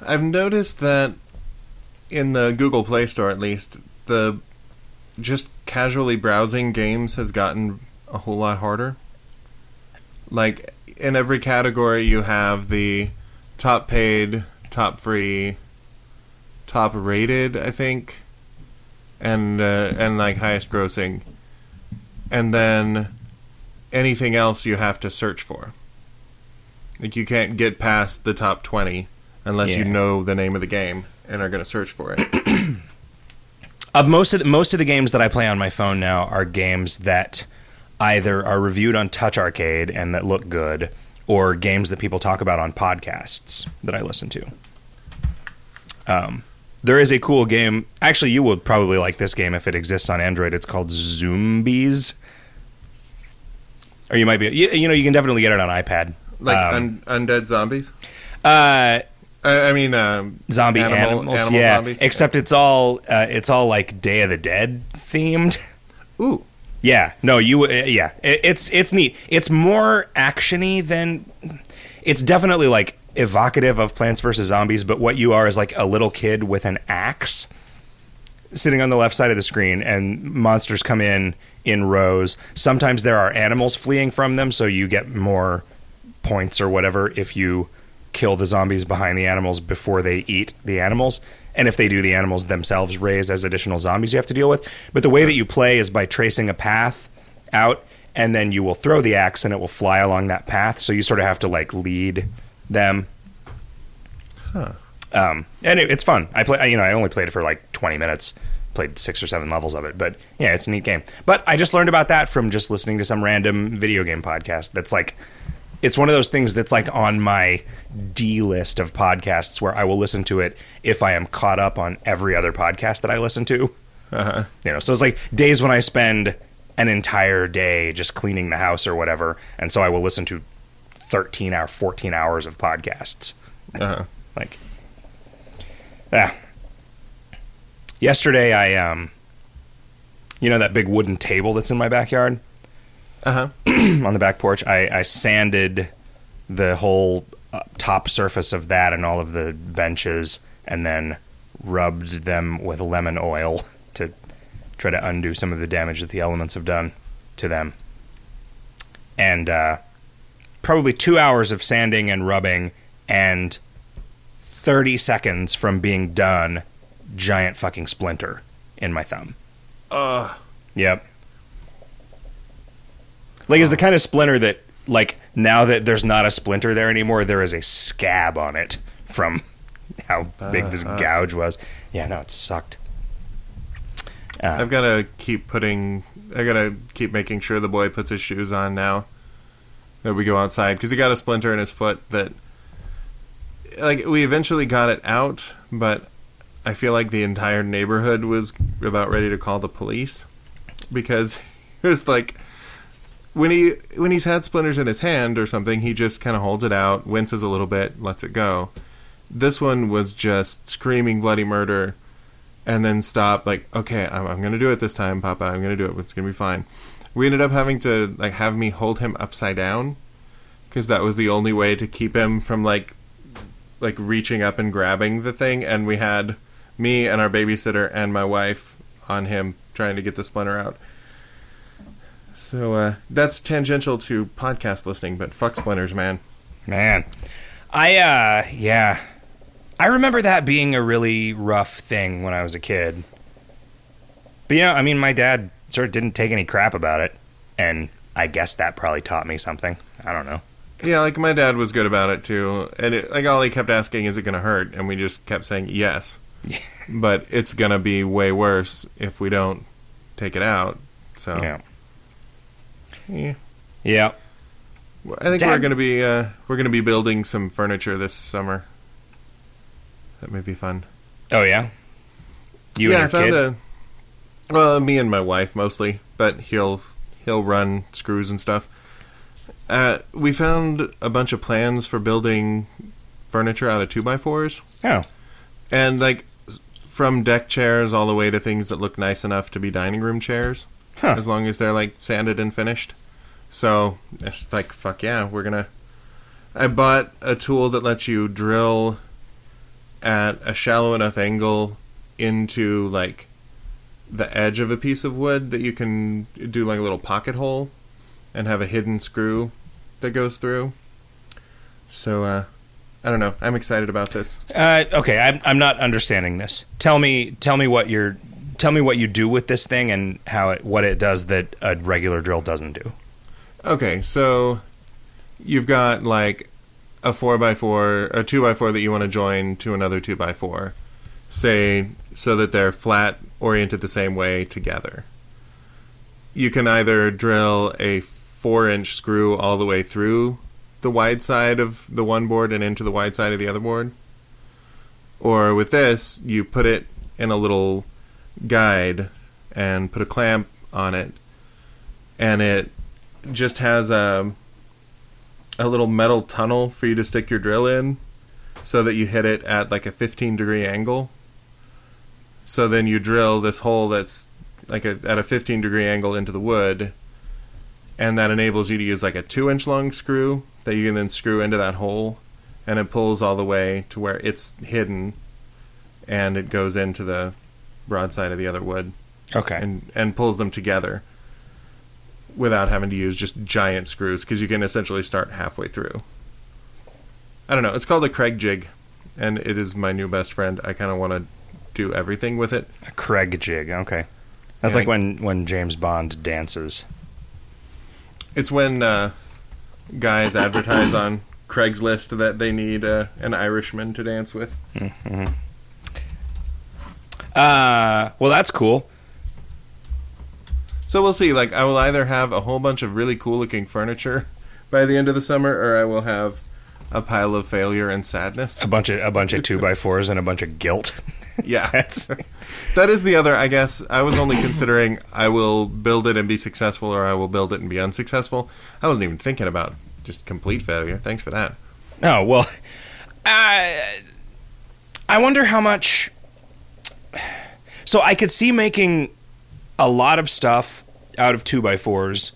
I've noticed that in the Google Play Store, at least, the just casually browsing games has gotten a whole lot harder. Like in every category, you have the top paid, top free, top rated, I think, and uh, and like highest grossing, and then anything else you have to search for. Like you can't get past the top twenty unless you know the name of the game and are going to search for it. Of most of the, most of the games that I play on my phone now are games that either are reviewed on Touch Arcade and that look good, or games that people talk about on podcasts that I listen to. Um, there is a cool game. Actually, you would probably like this game if it exists on Android. It's called Zombies. Or you might be, you, you know, you can definitely get it on iPad. Like Um, un- undead zombies. uh, I, I mean, um, zombie Animal- animals, animal yeah. zombies? Except it's all uh, it's all like Day of the Dead themed. ooh, Yeah, no, you. Uh, yeah, it, it's it's neat. It's more actiony than. It's definitely like evocative of Plants vs Zombies, but what you are is like a little kid with an axe sitting on the left side of the screen, and monsters come in in rows. Sometimes there are animals fleeing from them, so you get more points or whatever if you kill the zombies behind the animals before they eat the animals. And if they do, the animals themselves raise as additional zombies you have to deal with. But the way that you play is by tracing a path out, and then you will throw the axe and it will fly along that path. So you sort of have to like lead them. Um, and it, it's fun. I play. You know, I only played it for like 20 minutes. Played six or seven levels of it, but yeah, it's a neat game. But I just learned about that from just listening to some random video game podcast. That's like, it's one of those things that's like on my D list of podcasts where I will listen to it if I am caught up on every other podcast that I listen to. Uh-huh. You know, so it's like days when I spend an entire day just cleaning the house or whatever, and so I will listen to 13 hour, 14 hours of podcasts. Uh-huh. Like, yeah. Yesterday, I um, you know that big wooden table that's in my backyard Uh-huh. on the back porch. I, I sanded the whole uh, top surface of that and all of the benches, and then rubbed them with lemon oil to try to undo some of the damage that the elements have done to them. And uh, probably two hours of sanding and rubbing, and 30 seconds from being done, giant fucking splinter in my thumb. Uh, Yep. Like is the kind of splinter that like now that there's not a splinter there anymore, there is a scab on it from how big this Uh-huh. gouge was. Yeah, no, it sucked. Uh, I've got to keep putting. I got to keep making sure the boy puts his shoes on now that we go outside because he got a splinter in his foot that, like, we eventually got it out, but I feel like the entire neighborhood was about ready to call the police because it was like when he when he's had splinters in his hand or something, he just kind of holds it out, winces a little bit, lets it go. This one was just screaming bloody murder and then stop like okay I'm, I'm gonna do it this time papa. I'm gonna do it. It's gonna be fine. We ended up having to like have me hold him upside down because that was the only way to keep him from like like reaching up and grabbing the thing. And we had me and our babysitter and my wife on him trying to get the splinter out so uh, that's tangential to podcast listening but fuck splinters man man. I uh yeah. I remember that being a really rough thing when I was a kid. But yeah, I mean my dad sort of didn't take any crap about it, and I guess that probably taught me something. I don't know. Yeah, like my dad was good about it too, and it, like all he kept asking, "Is it going to hurt?" And we just kept saying yes, but it's going to be way worse if we don't take it out. So Yeah. Yeah. Yeah. I think Dad- we're going to be uh, we're going to be building some furniture this summer. That may be fun. Oh yeah. You yeah, I and found your kid. a well, me and my wife mostly, but he'll he'll run screws and stuff. Uh, we found a bunch of plans for building furniture out of two by fours. Oh. and like from deck chairs all the way to things that look nice enough to be dining room chairs Huh. as long as they're like sanded and finished so it's like fuck yeah we're gonna i bought a tool that lets you drill at a shallow enough angle into like the edge of a piece of wood that you can do like a little pocket hole and have a hidden screw that goes through so uh i don't know i'm excited about this Uh, okay, I'm I'm not understanding this. Tell me tell me what you're tell me what you do with this thing and how it what it does that a regular drill doesn't do. Okay, so you've got like a four by four, a two by four that you want to join to another two by four, say so that they're flat, oriented the same way together. You can either drill a four inch screw all the way through the wide side of the one board and into the wide side of the other board, or with this, you put it in a little guide and put a clamp on it, and it just has a a little metal tunnel for you to stick your drill in so that you hit it at like a 15 degree angle. So then you drill this hole that's like a, at a 15 degree angle into the wood. And that enables you to use like a 2 inch long screw that you can then screw into that hole. And it pulls all the way to where it's hidden. And it goes into the broadside of the other wood Okay. and and pulls them together without having to use just giant screws because you can essentially start halfway through. I don't know. It's called a Kreg jig, and it is my new best friend. I kind of want to do everything with it. a Kreg jig. Okay. That's like when when James Bond dances. It's when uh, guys advertise on Craigslist that they need uh, an Irishman to dance with. Uh, well, that's cool. So we'll see. Like, I will either have a whole bunch of really cool looking furniture by the end of the summer, or I will have a pile of failure and sadness. A bunch of a bunch of two by fours and a bunch of guilt. Yeah, That's that is the other. I guess I was only considering I will build it and be successful, or I will build it and be unsuccessful. I wasn't even thinking about just complete failure. Thanks for that. oh well. I I wonder how much. So I could see making a lot of stuff out of two by fours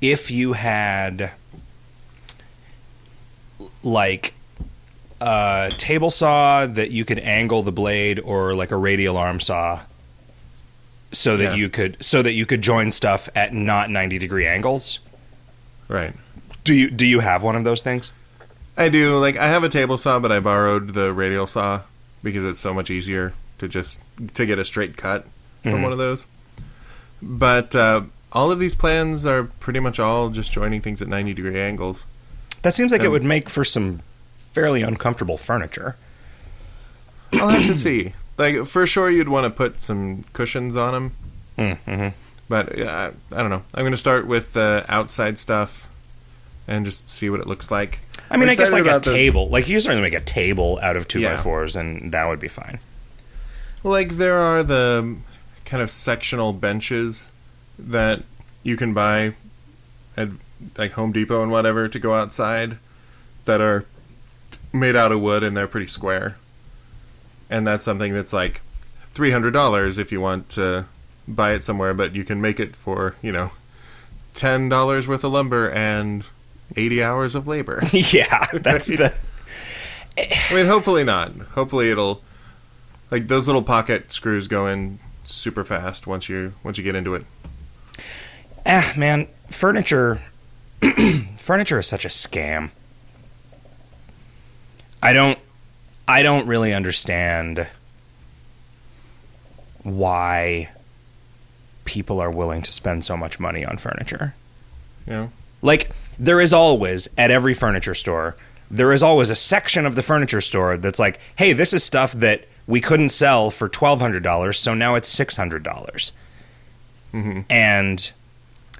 if you had like a table saw that you could angle the blade or like a radial arm saw so that Yeah. you could so that you could join stuff at not 90 degree angles. Right. Do you do you have one of those things? I do. Like, I have a table saw, but I borrowed the radial saw because it's so much easier to just to get a straight cut from Mhm. one of those. But uh, all of these plans are pretty much all just joining things at 90 degree angles. That seems like it would make for some fairly uncomfortable furniture. I'll have to see. Like, for sure, you'd want to put some cushions on them. Mm-hmm. But yeah, I, don't know. I'm going to start with the outside stuff and just see what it looks like. I mean, I'm I guess like a the- table. Like you certainly make a table out of two by fours, and that would be fine. Like there are the kind of sectional benches that you can buy at like Home Depot and whatever to go outside that are made out of wood and they're pretty square. And that's something that's like three hundred dollars if you want to buy it somewhere, but you can make it for you know ten dollars worth of lumber and eighty hours of labor. yeah, that's the. I mean, hopefully not. Hopefully it'll like those little pocket screws go in super fast once you once you get into it. Ah, man, furniture. furniture is such a scam. I don't. I don't really understand why people are willing to spend so much money on furniture. Know, Like there is always at every furniture store, there is always a section of the furniture store that's like, "Hey, this is stuff that we couldn't sell for twelve hundred dollars, so now it's six hundred dollars." Mm-hmm. And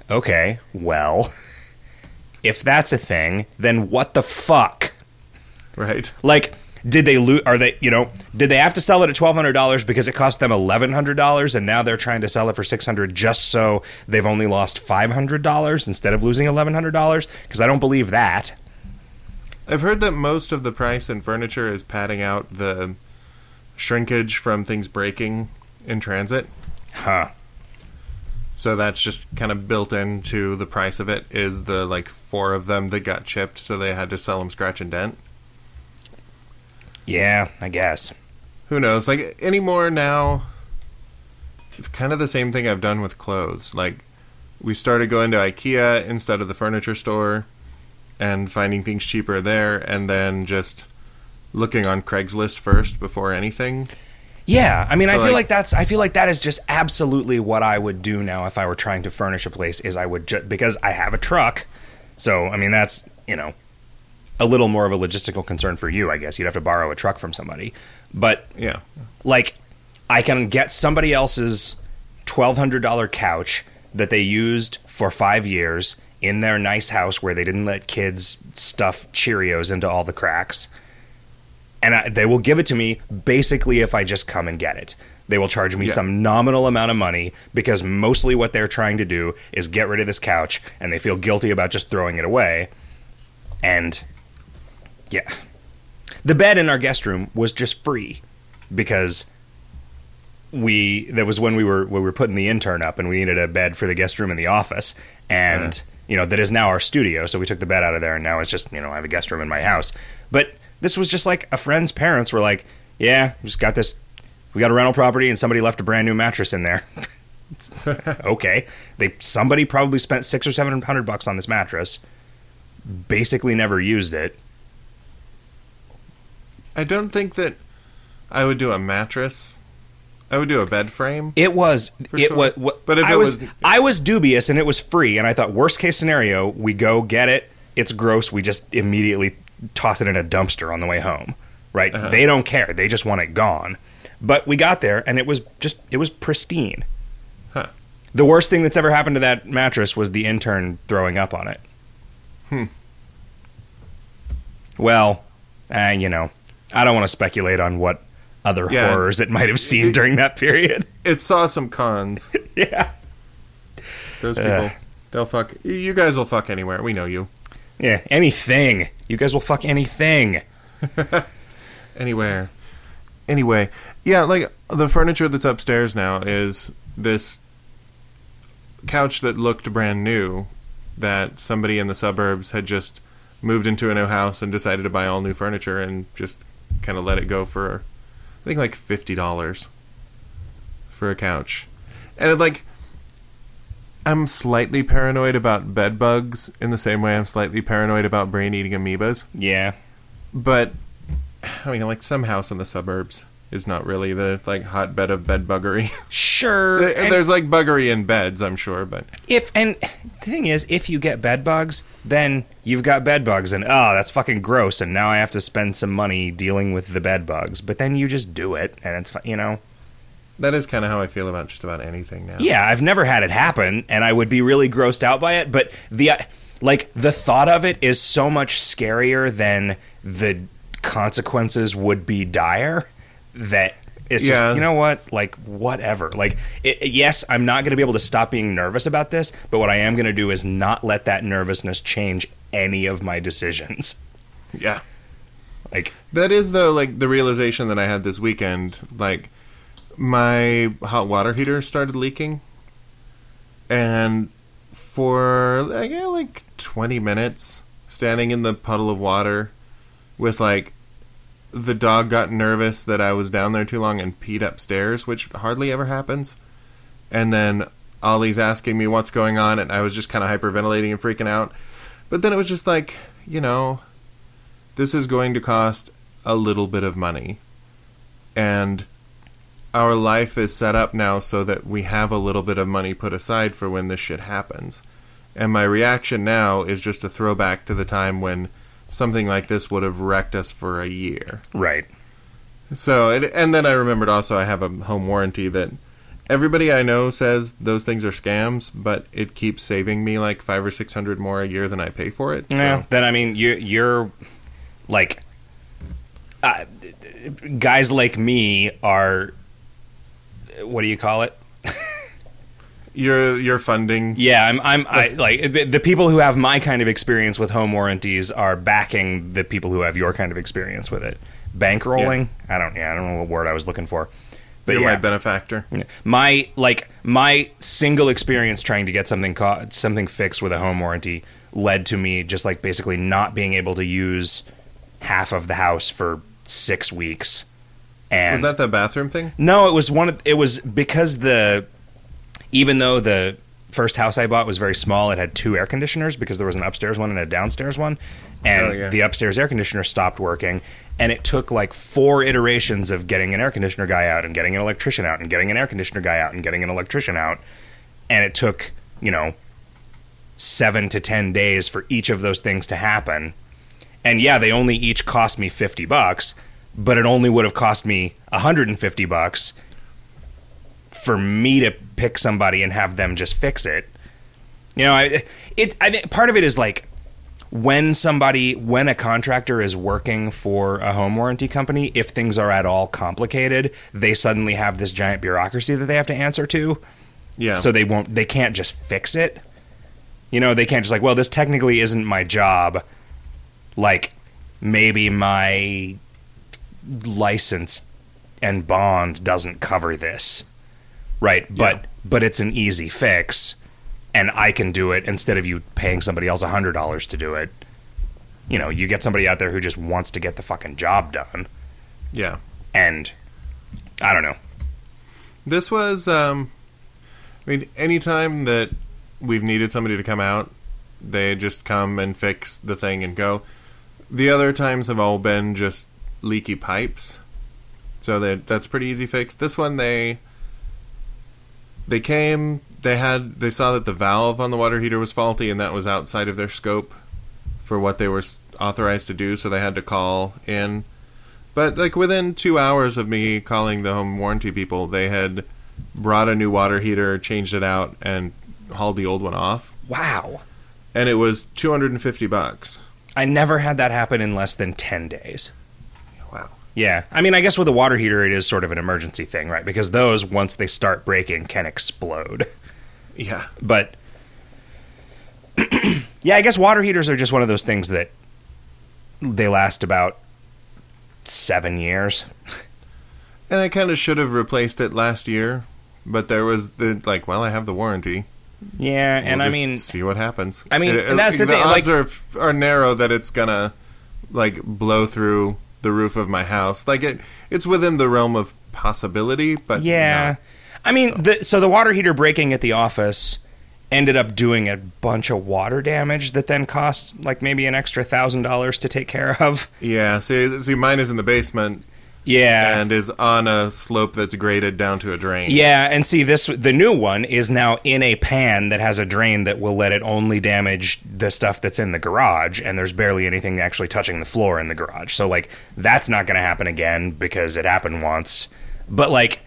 okay, well, if that's a thing, then what the fuck? right? Like, did they lose? Are they, you know, did they have to sell it at twelve hundred dollars because it cost them eleven hundred dollars, and now they're trying to sell it for six hundred just so they've only lost five hundred dollars instead of losing eleven hundred dollars? Because I don't believe that. I've heard that most of the price in furniture is padding out the shrinkage from things breaking in transit. Huh? So that's just kind of built into the price of it is the like four of them that got chipped so they had to sell them scratch and dent. Yeah, I guess. who knows like anymore now it's kind of the same thing i've done with clothes like we started going to ikea instead of the furniture store and finding things cheaper there and then just looking on craigslist first before anything Yeah, I mean, I feel like- like that's I feel like that is just absolutely what I would do now if I were trying to furnish a place. Is I would ju- because I have a truck, so I mean that's you know a little more of a logistical concern for you, I guess. You'd have to borrow a truck from somebody, but yeah like I can get somebody else's twelve hundred dollar couch that they used for five years in their nice house where they didn't let kids stuff Cheerios into all the cracks, and I, they will give it to me basically if I just come and get it. They will charge me Yeah. some nominal amount of money because mostly what they're trying to do is get rid of this couch, and they feel guilty about just throwing it away. And yeah, the bed in our guest room was just free because we that was when we were when we were putting the intern up and we needed a bed for the guest room in the office and uh-huh. you know that is now our studio so we took the bed out of there and now it's just you know I have a guest room in my house but this was just like a friend's parents were like yeah we just got this we got a rental property and somebody left a brand new mattress in there okay they somebody probably spent six or seven hundred bucks on this mattress basically never used it i don't think that i would do a mattress i would do a bed frame It was. It sure. was. What, But if I it was, was- I was dubious, and it was free. And I thought, worst case scenario, we go get it. It's gross. We just immediately toss it in a dumpster on the way home. Right? They don't care. They just want it gone. But we got there and it was just it was pristine. Huh. The worst thing that's ever happened to that mattress was the intern throwing up on it. Hmm. Well, uh, you know, I don't want to speculate on what other Yeah. horrors it might have seen during that period. It saw some cons. yeah. Those people, they'll fuck. You guys will fuck anywhere. We know you. Yeah, anything. You guys will fuck anything. Anywhere. Anyway, yeah, like the furniture that's upstairs now is this couch that looked brand new that somebody in the suburbs had just moved into a new house and decided to buy all new furniture and just kind of let it go for I think like $50 for a couch. And it, like I'm slightly paranoid about bed bugs in the same way I'm slightly paranoid about brain eating amoebas. Yeah. But I mean, like some house in the suburbs is not really the like hotbed of bed buggery. Sure. There's like buggery in beds, I'm sure, but if and the thing is, if you get bed bugs, then you've got bed bugs, and oh, that's fucking gross. And now I have to spend some money dealing with the bed bugs. But then you just do it, and it's you know. That is kind of how I feel about just about anything now. Yeah, I've never had it happen, and I would be really grossed out by it. But the uh, like the thought of it is so much scarier than the consequences would be dire. That it's Yeah. just you know what, like whatever. Like it, yes, I'm not going to be able to stop being nervous about this, but what I am going to do is not let that nervousness change any of my decisions. Yeah. Like That is though like the realization that I had this weekend. Like my hot water heater started leaking, and for yeah, like twenty minutes, standing in the puddle of water, with like the dog got nervous that I was down there too long and peed upstairs, which hardly ever happens. And then Ollie's asking me what's going on, and I was just kind of hyperventilating and freaking out. But then it was just like, you know, this is going to cost a little bit of money. And our life is set up now so that we have a little bit of money put aside for when this shit happens. And my reaction now is just a throwback to the time when something like this would have wrecked us for a year. right. So, and, and then I remembered also I have a home warranty that everybody I know says those things are scams, but it keeps saving me like five or six hundred more a year than I pay for it. Yeah. So, Then I mean, you you're like uh, guys like me are. What do you call it? you're you're funding. Yeah, I'm. I'm. I like the, people who have my kind of experience with home warranties are backing the people who have your kind of experience with it. Bankrolling. I don't. Yeah, I don't know what word I was looking for. But You're yeah, my benefactor. my like my single experience trying to get something ca- something fixed with a home warranty led to me just like basically not being able to use half of the house for six weeks. And Was that the bathroom thing? no, it was one. Of, it was because the even though the first house I bought was very small, it had two air conditioners because there was an upstairs one and a downstairs one, and Oh, yeah. the upstairs air conditioner stopped working, and it took like four iterations of getting an air conditioner guy out and getting an electrician out and getting an air conditioner guy out and getting an electrician out, and it took you know seven to ten days for each of those things to happen. And yeah, they only each cost me 50 bucks, but it only would have cost me 150 bucks for me to pick somebody and have them just fix it. You know, I it I think part of it is like when somebody when a contractor is working for a home warranty company, if things are at all complicated, they suddenly have this giant bureaucracy that they have to answer to Yeah. so they won't they can't just fix it you know they can't just like well this technically isn't my job like maybe my license and bond doesn't cover this right but Yeah. but it's an easy fix and i can do it instead of you paying somebody else a hundred dollars to do it you know you get somebody out there who just wants to get the fucking job done yeah. and i don't know This was, um, I mean, anytime that we've needed somebody to come out, they just come and fix the thing and go. The other times have all been just leaky pipes, so that that's pretty easy fix. This one, they they came, they had, they saw that the valve on the water heater was faulty, and that was outside of their scope for what they were authorized to do, so they had to call in. But like within two hours of me calling the home warranty people, they had brought a new water heater, changed it out, and hauled the old one off. Wow. And it was two hundred and fifty bucks. I never had that happen in less than 10 days. Yeah. I mean, I guess with a water heater, it is sort of an emergency thing, right? Because those, once they start breaking, can explode. Yeah. But yeah, I guess water heaters are just one of those things that they last about seven years. And I kind of should have replaced it last year, but there was the like, well, I have the warranty. Yeah, We'll and I mean, see what happens. I mean, It- and that's the thing, odds like- are are narrow that it's gonna like blow through the roof of my house. Like it, it's within the realm of possibility, but yeah. not. I mean, the, so the water heater breaking at the office ended up doing a bunch of water damage that then cost like maybe an extra thousand dollars to take care of. yeah. See, see, mine is in the basement Yeah. and is on a slope that's graded down to a drain. Yeah, and see this the new one is now in a pan that has a drain that will let it only damage the stuff that's in the garage and there's barely anything actually touching the floor in the garage. So like that's not going to happen again because it happened once. But like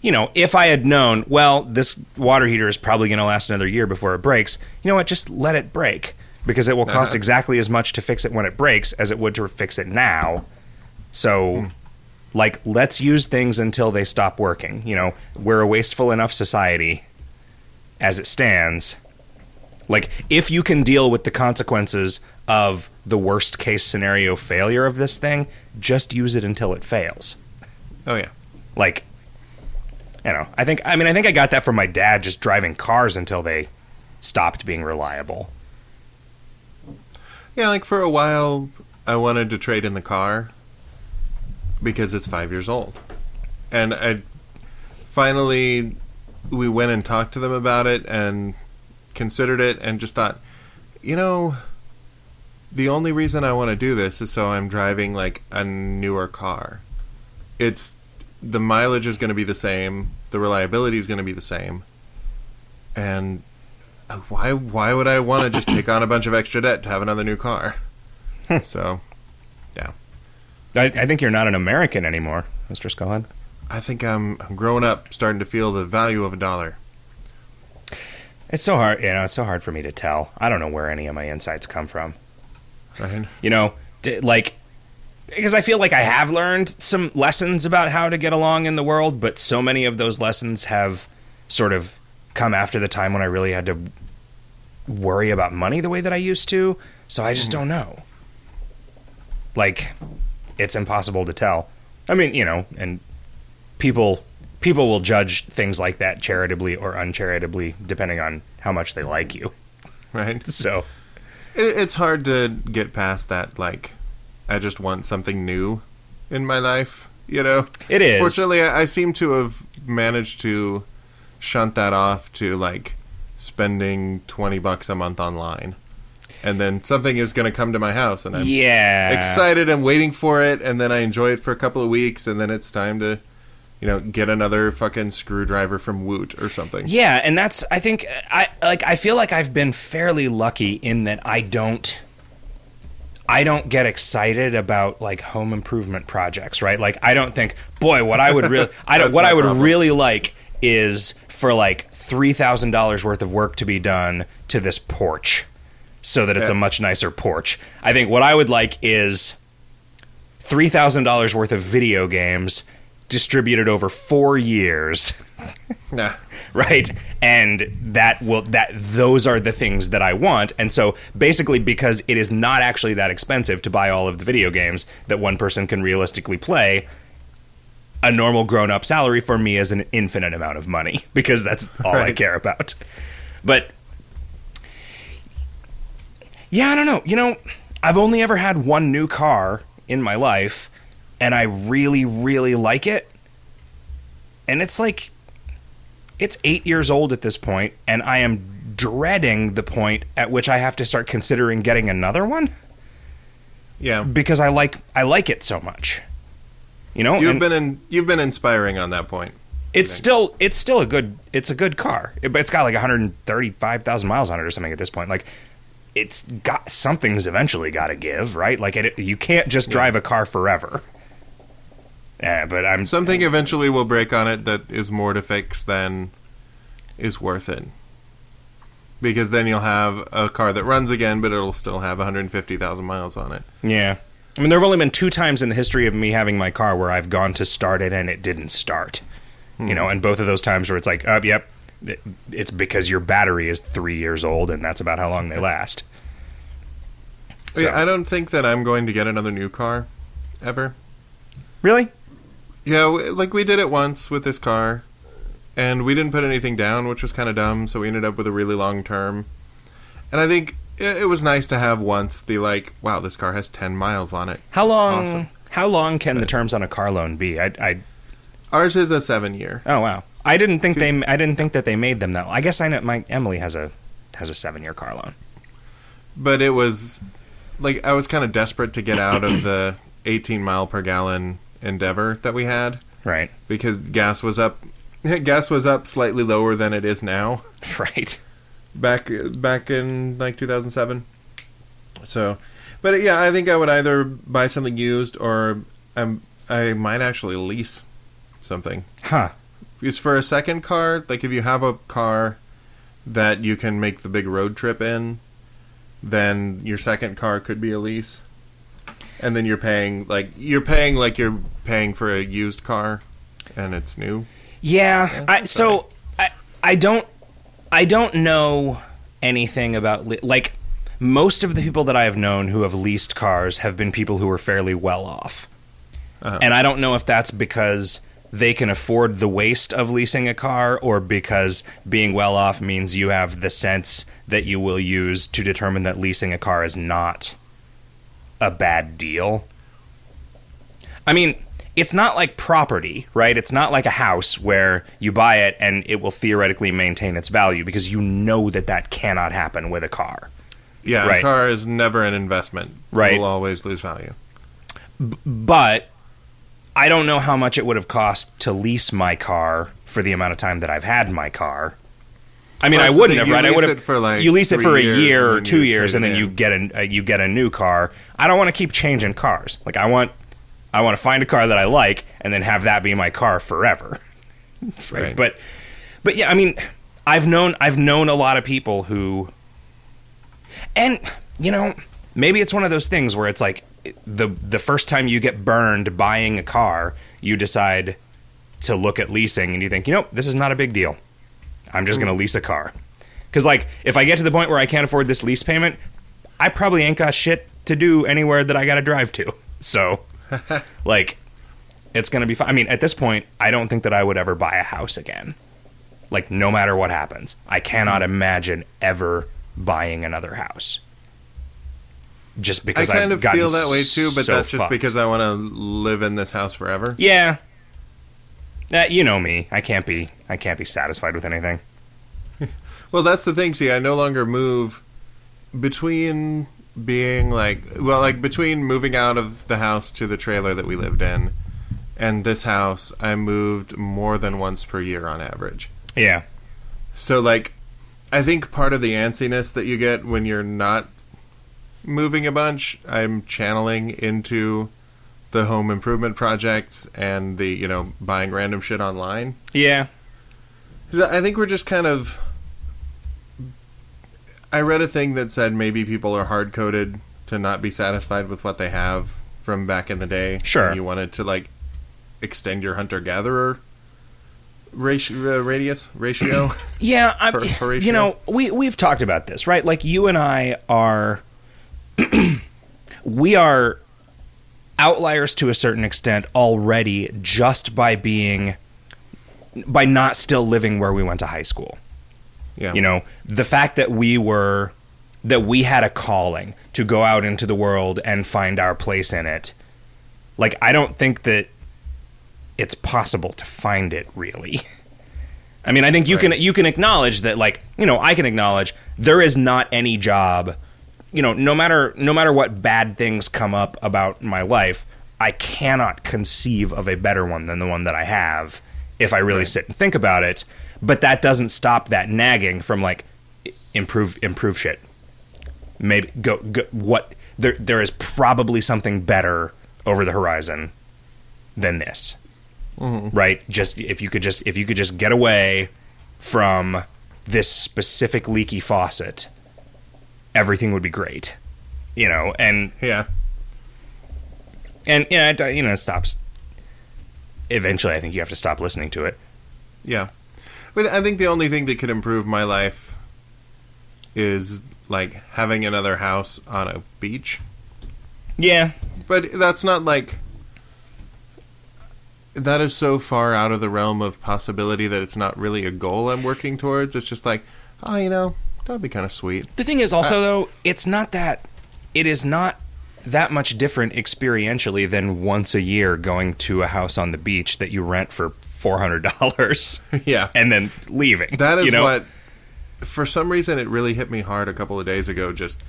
you know, if I had known, well, this water heater is probably going to last another year before it breaks, you know what, just let it break because it will cost Uh-huh. exactly as much to fix it when it breaks as it would to fix it now. So like let's use things until they stop working. You know we're a wasteful enough society as it stands. Like if you can deal with the consequences of the worst case scenario failure of this thing just use it until it fails. Oh yeah. like you know i think i mean i think i got that from my dad just driving cars until they stopped being reliable. Yeah, like for a while, I wanted to trade in the car because it's five years old, and I finally we went and talked to them about it and considered it and just thought, you know, the only reason I want to do this is so I'm driving like a newer car. It's the mileage is going to be the same, the reliability is going to be the same, and uh, why why would I want to just take on a bunch of extra debt to have another new car? so, yeah, I, I think you're not an american anymore mr skullhead I think I'm, I'm growing up, starting to feel the value of a dollar. it's so hard you know it's so hard for me to tell. I don't know where any of my insights come from. Right? you know d- like because i feel like i have learned some lessons about how to get along in the world but so many of those lessons have sort of come after the time when i really had to worry about money the way that i used to. So i just hmm. don't know. Like it's impossible to tell i mean you know and people people will judge things like that charitably or uncharitably depending on how much they like you Right? so It, it's hard to get past that. Like, I just want something new in my life. You know. it is Fortunately, I, I seem to have managed to shunt that off to like spending twenty bucks a month online, and then something is going to come to my house, and I'm yeah excited and waiting for it, and then I enjoy it for a couple of weeks, and then it's time to, you know, get another fucking screwdriver from Woot or something. Yeah, and that's I think I like I feel like I've been fairly lucky in that I don't I don't get excited about like home improvement projects, right? Like I don't think, boy, what I would really I don't what I would problem. really like is for like $3,000 worth of work to be done to this porch so that it's a much nicer porch. I think what I would like is $3,000 worth of video games distributed over 4 years. Nah. right? And that will that those are the things that i want. And so basically because it is not actually that expensive to buy all of the video games that one person can realistically play a normal grown-up salary for me is an infinite amount of money because that's all i care about. But yeah i don't know you know i've only ever had one new car in my life and i really really like it and it's like it's eight years old at this point, and I am dreading the point at which I have to start considering getting another one Yeah. because I like I like it so much. You know, You've And been in, you've been inspiring on that point. it's still it's still a good it's a good car, It- but it's got like 135,000 miles on it or something at this point. Like it's got something's eventually got to give, right? Like it, you can't just drive a car forever. Yeah, but I'm Something eventually will break on it that is more to fix than is worth it. Because then you'll have a car that runs again, but it'll still have 150,000 miles on it. yeah. I mean, there have only been two times in the history of me having my car where I've gone to start it and it didn't start. You hmm. know, and both of those times where it's like, oh, yep, it's because your battery is three years old and that's about how long they last. So- Yeah, I don't think that I'm going to get another new car ever. Really? Yeah, like we did it once with this car, and we didn't put anything down, which was kind of dumb. So we ended up with a really long term. And I think it, it was nice to have once the like, wow, this car has ten miles on it. How long? awesome. How long can the terms on a car loan be? I, I Ours is a seven year. oh wow, I didn't think they. I didn't think that they made them though. I guess I know. My Emily has a has a seven year car loan. but it was like I was kind of desperate to get out of the 18 mile per gallon Endeavor that we had Right. because gas was up. Gas was up slightly lower than it is now Right. back back in like 2007. So, but yeah, I think I would either buy something used or um, I might actually lease something. Huh. Because for a second car, like if you have a car that you can make the big road trip in, then your second car could be a lease. And then you're paying like you're paying like you're paying for a used car and it's new. Yeah. I, so I I don't I don't know anything about li- like most of the people that I have known who have leased cars have been people who are fairly well off. Uh-huh. And I don't know if that's because they can afford the waste of leasing a car or because being well off means you have the sense that you will use to determine that leasing a car is not a bad deal. I mean, it's not like property, right? It's not like a house where you buy it and it will theoretically maintain its value because you know that that cannot happen with a car. Yeah, Right. a car is never an investment. Right. It will always lose value. But I don't know how much it would have cost to lease my car for the amount of time that I've had my car. I mean, Well, I wouldn't have, right? I would have it for, like, you lease it for a year or two years, and then you get a uh, you get a new car. I don't want to keep changing cars. Like I want, I want to find a car that I like, and then have that be my car forever. right? Right. But, but yeah, I mean, I've known I've known a lot of people who, and you know, maybe it's one of those things where it's like the the first time you get burned buying a car, you decide to look at leasing, and you think, you know, this is not a big deal. I'm just mm. going to lease a car. Because like, if I get to the point where I can't afford this lease payment, I probably ain't got shit to do anywhere that I got to drive to. So, like, it's going to be fine. I mean, at this point, I don't think that I would ever buy a house again. Like, no matter what happens, I cannot mm. imagine ever buying another house. Just because I kind I've of feel that way too, but so that's just fucked. because I want to live in this house forever. Yeah. Uh, you know me. I can't be. I can't be satisfied with anything. Well, that's the thing. See, I no longer move between being like, well, like between moving out of the house to the trailer that we lived in and this house, I moved more than once per year on average. Yeah. So, like, I think part of the antsiness that you get when you're not moving a bunch, I'm channeling into the home improvement projects and the, you know, buying random shit online. Yeah. I think we're just kind of. I read a thing that said maybe people are hard coded to not be satisfied with what they have from back in the day. Sure. You wanted to like extend your hunter gatherer ratio, uh, radius ratio. Yeah, I, Per- Horatio? you know, we we've talked about this, right? Like you and I are we are outliers to a certain extent already just by being by not still living where we went to high school. yeah. You know, the fact that we were that we had a calling to go out into the world and find our place in it. Like I don't think that it's possible to find it really. I mean, I think you Right. can you can acknowledge that like, you know, I can acknowledge there is not any job, you know, no matter no matter what bad things come up about my life, I cannot conceive of a better one than the one that I have if I really sit and think about it. But that doesn't stop that nagging from like improve improve shit. maybe go, go what there there is probably something better over the horizon than this. Mm-hmm. Right? Just if you could just if you could just get away from this specific leaky faucet, everything would be great. You know, and Yeah. and yeah, it, you know, it stops. Eventually, I think you have to stop listening to it. Yeah. But I think the only thing that could improve my life is like having another house on a beach. Yeah, But that's not like that is so far out of the realm of possibility that it's not really a goal I'm working towards. It's just like, oh, you know, that'd be kind of sweet. The thing is also uh, though, it's not that it is not that much different experientially than once a year going to a house on the beach that you rent for four hundred dollars yeah. and then leaving. That is you know? what for some reason it really hit me hard a couple of days ago just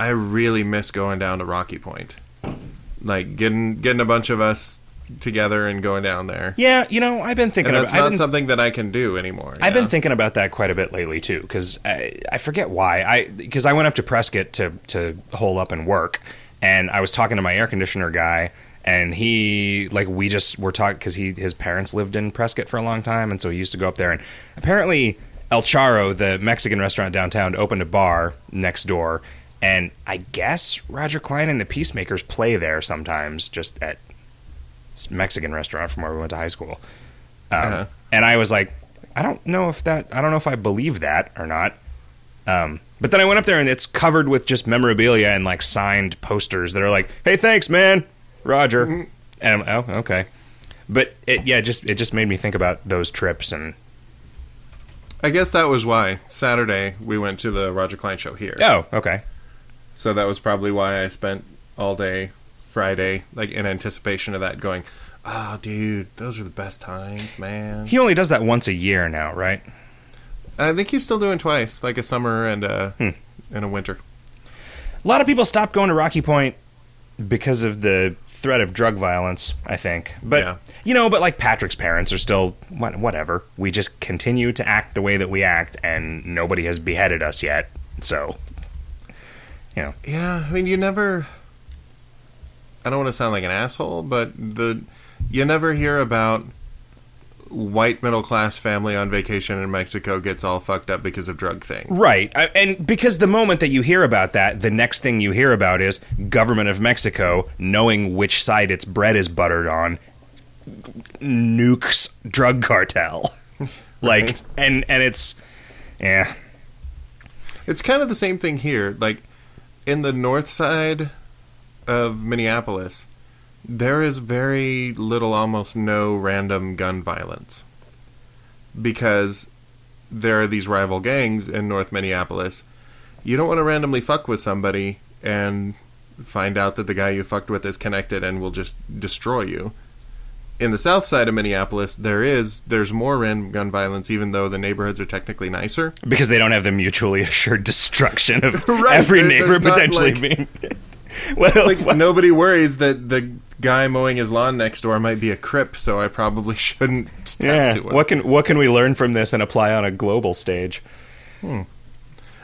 I really miss going down to Rocky Point. Like getting getting a bunch of us together and going down there. Yeah, you know, I've been thinking And about. that's I've not been, something that I can do anymore. I've been thinking about that quite a bit lately too, because I, I forget why. I because I went up to Prescott to to hole up and work, and I was talking to my air conditioner guy, and he like we just were talking because he his parents lived in Prescott for a long time, and so he used to go up there, and apparently El Charo, the Mexican restaurant downtown, opened a bar next door. And I guess Roger Clyne and the Peacemakers play there sometimes, just at Mexican restaurant from where we went to high school. Um, Uh-huh. And I was like, I don't know if that, I don't know if I believe that or not. Um, but then I went up there and it's covered with just memorabilia and like signed posters that are like, "Hey, thanks, man, Roger." Mm-hmm. And I'm, oh, okay. But it, yeah, just it just made me think about those trips and I guess that was why Saturday we went to the Roger Clyne show here. oh, okay. So that was probably why I spent all day Friday like in anticipation of that going, "Oh, dude, those are the best times, man." He only does that once a year now, right? I think he's still doing twice, like a summer and a Hmm. and a winter. A lot of people stopped going to Rocky Point because of the threat of drug violence, I think. But Yeah. you know, but like Patrick's parents are still whatever. We just continue to act the way that we act, and nobody has beheaded us yet. So, you know, Yeah, I mean, you never. I don't want to sound like an asshole, but the you never hear about white middle class family on vacation in Mexico gets all fucked up because of drug thing. right? I, and because the moment that you hear about that, the next thing you hear about is government of Mexico knowing which side its bread is buttered on, nukes drug cartel. like, Right. and and it's, yeah. It's kind of the same thing here. Like in the north side of Minneapolis, there is very little, almost no random gun violence because there are these rival gangs in North Minneapolis. You don't want to randomly fuck with somebody and find out that the guy you fucked with is connected and will just destroy you. In the south side of Minneapolis, there is there's more random gun violence, even though the neighborhoods are technically nicer. because they don't have the mutually assured destruction of Right, every there- neighbor potentially like- being. well, like well, nobody worries that the guy mowing his lawn next door might be a crip, so I probably shouldn't yeah. What can what can we learn from this and apply on a global stage?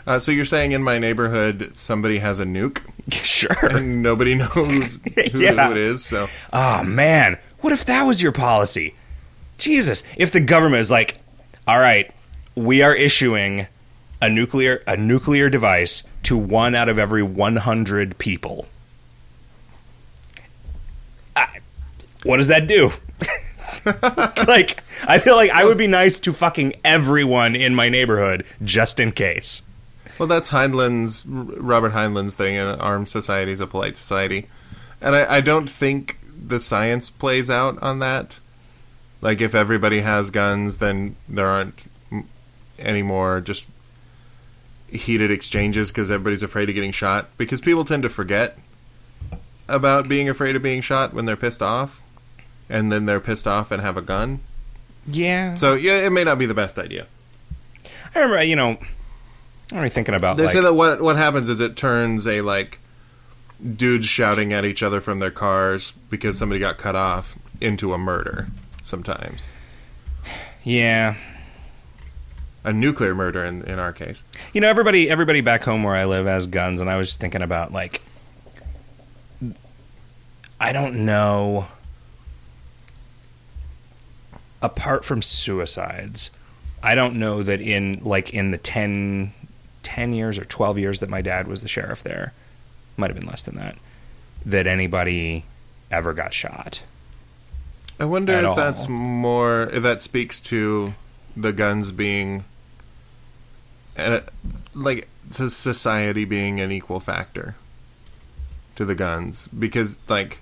Uh, so you're saying in my neighborhood somebody has a nuke sure. and nobody knows who, Yeah. who it is? So Oh man, what if that was your policy? Jesus, if the government is like, "All right, we are issuing a nuclear a nuclear device to one out of every 100 people." I, what does that do? like, I feel like I would be nice to fucking everyone in my neighborhood just in case. well, that's Heinlein's Robert Heinlein's thing. An armed society is a polite society, and I, I don't think the science plays out on that. Like if everybody has guns, then there aren't any more just heated exchanges because everybody's afraid of getting shot. Because people tend to forget about being afraid of being shot when they're pissed off, and then they're pissed off and have a gun. Yeah. So yeah, it may not be the best idea. I remember, you know, I'm really thinking about They like, say that what what happens is it turns a like dudes shouting at each other from their cars because somebody got cut off into a murder. Sometimes, Yeah. A nuclear murder in in our case. You know, everybody everybody back home where I live has guns, and I was just thinking about like, I don't know. Apart from suicides, I don't know that in like in the 10, 10 years or twelve years that my dad was the sheriff there, might have been less than that, that anybody ever got shot. I wonder if all. that's more if that speaks to the guns being uh, like to society being an equal factor to the guns. Because like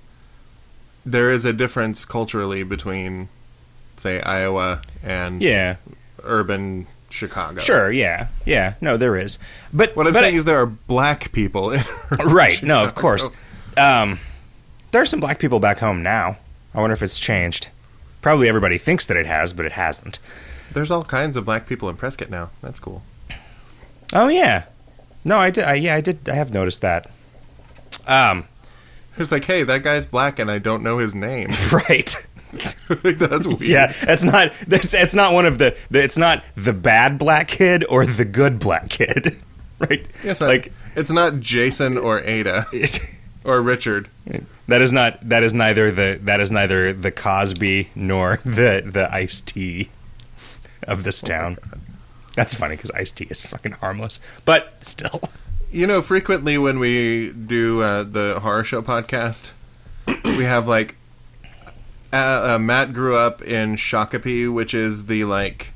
there is a difference culturally between say Iowa and Yeah, urban Chicago. sure, yeah, yeah. No, there is, but What I'm but saying I- is there are black people in urban right. No of course. Um, there are some black people back home now. I wonder if it's changed. Probably everybody thinks that it has but it hasn't. There's all kinds of black people in Prescott now. That's cool. Oh yeah. No i did I, yeah i did i have noticed that. Um It's like, hey, that guy's black and I don't know his name. right. Like, That's weird. yeah it's not it's, it's not one of the, the it's not the bad black kid or the good black kid. Right? Yes, like like it's not Jason or Ada or Richard. that is not that is neither the that is neither the cosby nor the the Ice-T of this town that's funny because Ice-T is fucking harmless but still You know, frequently when we do uh, the horror show podcast, we have like uh, uh, Matt grew up in Shakopee, which is the like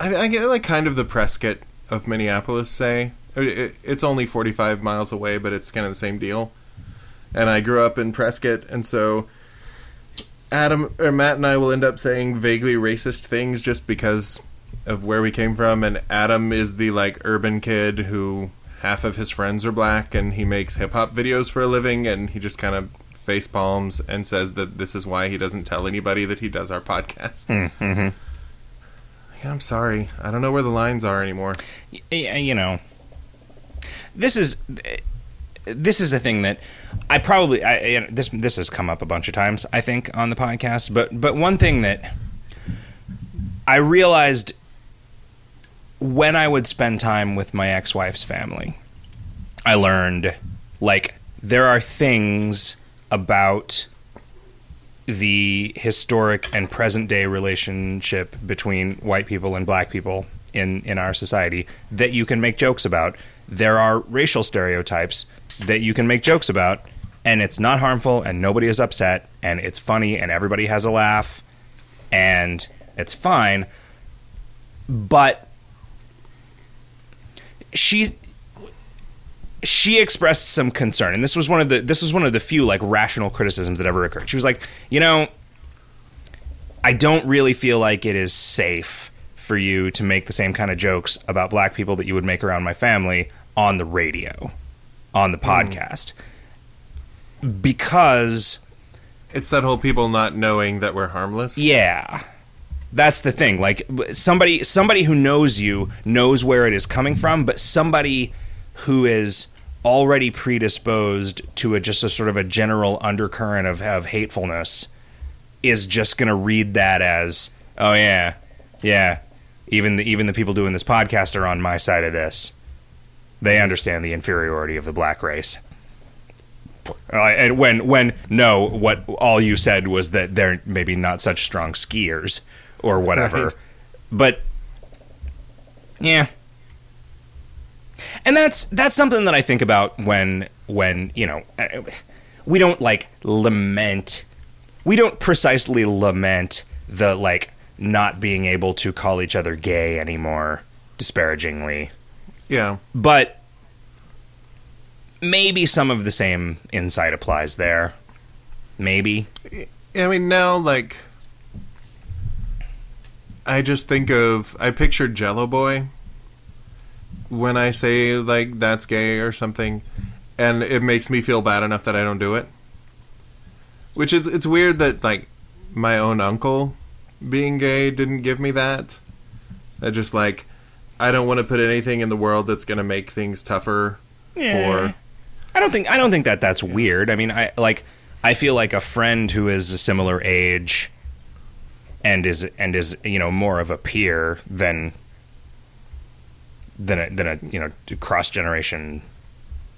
I, I get like kind of the Prescott of Minneapolis. Say I mean, it, it's only forty five miles away, but it's kind of the same deal. And I grew up in Prescott, and so Adam or Matt and I will end up saying vaguely racist things just because of where we came from. And Adam is the like urban kid who half of his friends are black, and he makes hip hop videos for a living, and he just kind of face palms and says that this is why he doesn't tell anybody that he does our podcast. mm-hmm. Yeah, I'm sorry, I don't know where the lines are anymore. you know this is this is a thing that I probably I, you know, this this has come up a bunch of times I think on the podcast but but one thing that I realized when I would spend time with my ex-wife's family I learned like there are things about the historic and present day relationship between white people and black people in in our society that you can make jokes about. There are racial stereotypes that you can make jokes about and it's not harmful and nobody is upset and it's funny and everybody has a laugh and it's fine. But she she expressed some concern and this was one of the this was one of the few like rational criticisms that ever occurred she was like you know i don't really feel like it is safe for you to make the same kind of jokes about black people that you would make around my family on the radio on the hmm. podcast because It's that whole people not knowing that we're harmless. yeah. That's the thing. Like somebody somebody who knows you knows where it is coming from, but somebody who is already predisposed to a just a sort of a general undercurrent of, of hatefulness is just going to read that as, "Oh yeah. Yeah. Even the even the people doing this podcast are on my side of this. They understand the inferiority of the black race." Uh, and when when no, what all you said was that they're maybe not such strong skiers or whatever. Right. But yeah. And that's that's something that I think about when when, you know, we don't like lament we don't precisely lament the like not being able to call each other gay anymore disparagingly Yeah. but maybe some of the same insight applies there. Maybe. I mean, now, like, I just think of, I pictured Jello Boy when I say, like, that's gay or something, and it makes me feel bad enough that I don't do it. Which is, it's weird that, like, my own uncle being gay didn't give me that. I just, like, I don't want to put anything in the world that's going to make things tougher for. I don't think I don't think that that's weird. I mean, I like I feel like a friend who is a similar age and is and is you know more of a peer than than a than a you know cross generation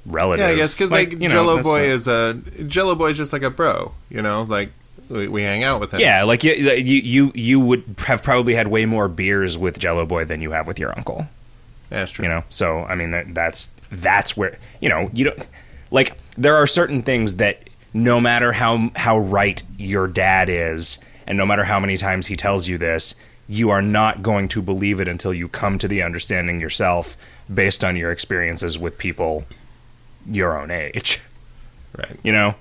relative. Yeah, I guess because like, you know, Jello Boy a- is a Jello Boy is just like a bro, you know, like we, we hang out with him. yeah, like you, you you you would have probably had way more beers with Jello Boy than you have with your uncle. Yeah, that's true. you know so i mean that, that's that's where you know you don't like there are certain things that no matter how how right your dad is and no matter how many times he tells you this you are not going to believe it until you come to the understanding yourself based on your experiences with people your own age. Right. you know?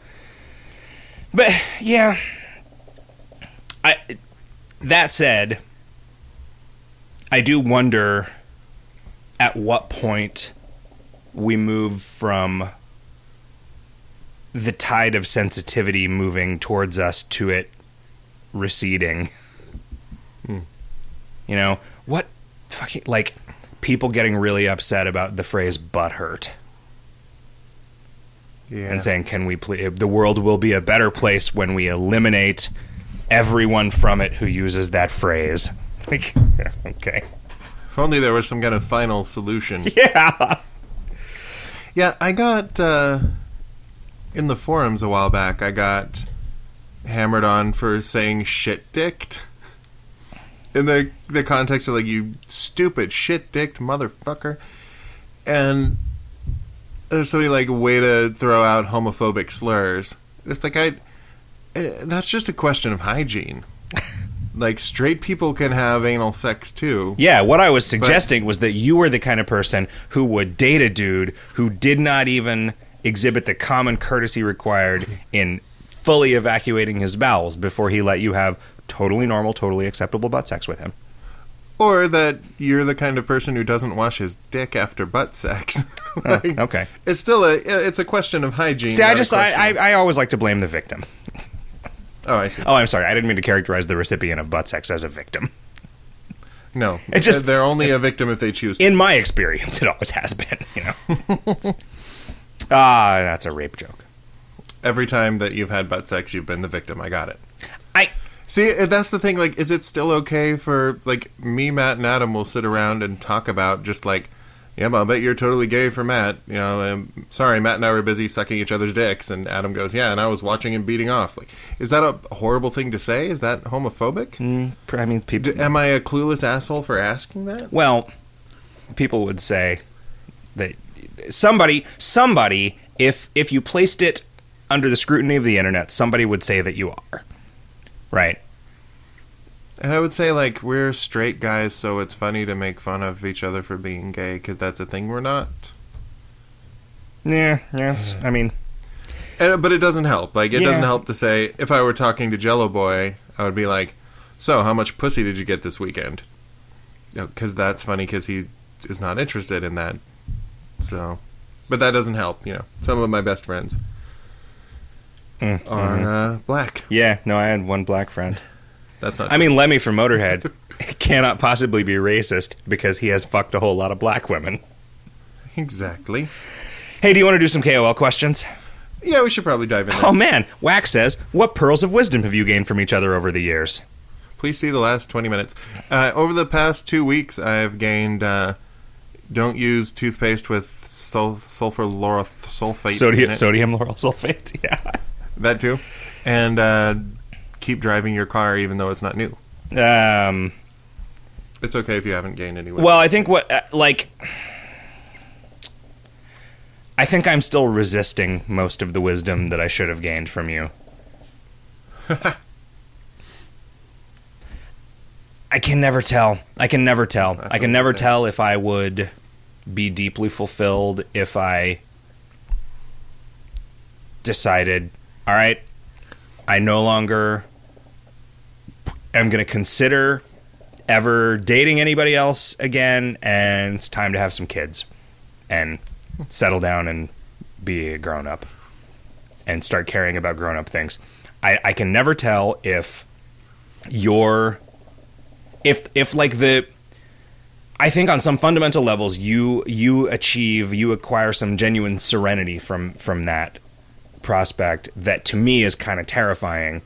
But yeah. I that said i do wonder at what point we move from the tide of sensitivity moving towards us to it receding you know what fucking like people getting really upset about the phrase butt hurt Yeah. and saying, "Can we please? The world will be a better place when we eliminate everyone from it who uses that phrase." Like, okay, if only there was some kind of final solution. yeah, Yeah, I got uh, in the forums a while back. I got hammered on for saying shit dicked in the the context of like you stupid shit dicked motherfucker, and there's somebody like way to throw out homophobic slurs. It's like I, eh, that's just a question of hygiene. like straight people can have anal sex too. yeah. What I was suggesting was that you were the kind of person who would date a dude who did not even exhibit the common courtesy required in fully evacuating his bowels before he let you have totally normal, totally acceptable butt sex with him. Or that you're the kind of person who doesn't wash his dick after butt sex. Like, okay. It's still a it's a question of hygiene. See, I just I, I I always like to blame the victim. oh, I see. Oh, I'm sorry. I didn't mean to characterize the recipient of butt sex as a victim. No, It's just- they're only a victim if they choose. to. In my experience, it always has been. You know. Ah, that's a rape joke. Every time that you've had butt sex, you've been the victim. I got it. I See, that's the thing. Like, is it still okay for like me, Matt, and Adam will sit around and talk about just like, yeah, but I'll bet you're totally gay for Matt. You know, um, sorry, Matt and I were busy sucking each other's dicks, and Adam goes, yeah, and I was watching him beating off. Like, is that a horrible thing to say? Is that homophobic? mm, I mean, people. D- am I a clueless asshole for asking that? Well, people would say that somebody, somebody, if if you placed it under the scrutiny of the internet, somebody would say that you are. Right. And I would say like we're straight guys, so it's funny to make fun of each other for being gay because that's a thing we're not. Yeah. Yes. I mean, And, but it doesn't help. Like it Yeah. doesn't help to say if I were talking to Jello Boy, I would be like, "So, how much pussy did you get this weekend?" Because that's funny because he is not interested in that. So, but that doesn't help. You know, some of my best friends mm, are mhm. uh, black. yeah. No, I had one black friend. That's not. I mean, Lemmy from Motorhead cannot possibly be racist because he has fucked a whole lot of black women. exactly. Hey, do you want to do some KOL questions? Yeah, we should probably dive in. There. Oh man, Wax says, "What pearls of wisdom have you gained from each other over the years?" Please see the last 20 minutes. Uh, over the past two weeks, I've gained uh, don't use toothpaste with sul- sulfur lauryl sulfate. in Sodium, it. sodium lauryl sulfate. Yeah. That too. And uh, keep driving your car even though it's not new. Um. It's okay if you haven't gained any weight. Well, I think what uh, like. I think I'm still resisting most of the wisdom that I should have gained from you. I can never tell. I can never tell. I can never tell if I would be deeply fulfilled if I decided, all right, I no longer am going to consider ever dating anybody else again, and it's time to have some kids and settle down and be a grown up and start caring about grown up things. I, I can never tell if you're if if like the I think on some fundamental levels you you achieve you acquire some genuine serenity from from that prospect that to me is kind of terrifying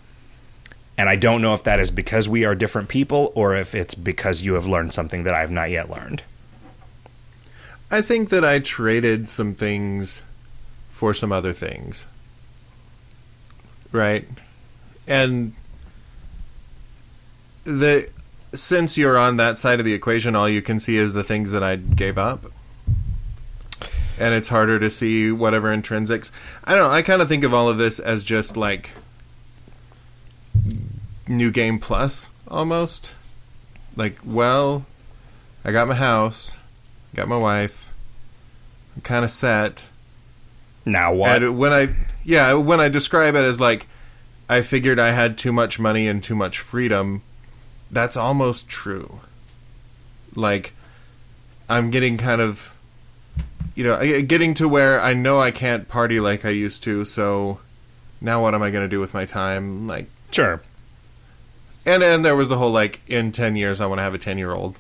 And I don't know if that is because we are different people or if it's because you have learned something that I have not yet learned. I think that I traded some things for some other things. Right? And the since you're on that side of the equation, all you can see is the things that I gave up. And it's harder to see whatever intrinsics. I don't know, I kind of think of all of this as just like new game plus almost. Like, well, I got my house, got my wife, I'm kind of set. Now what? And when I yeah, when I describe it as like I figured I had too much money and too much freedom, that's almost true. Like I'm getting kind of you know, getting to where I know I can't party like I used to, so now what am I going to do with my time? Like sure. and and there was the whole like in 10 years I want to have a 10-year-old.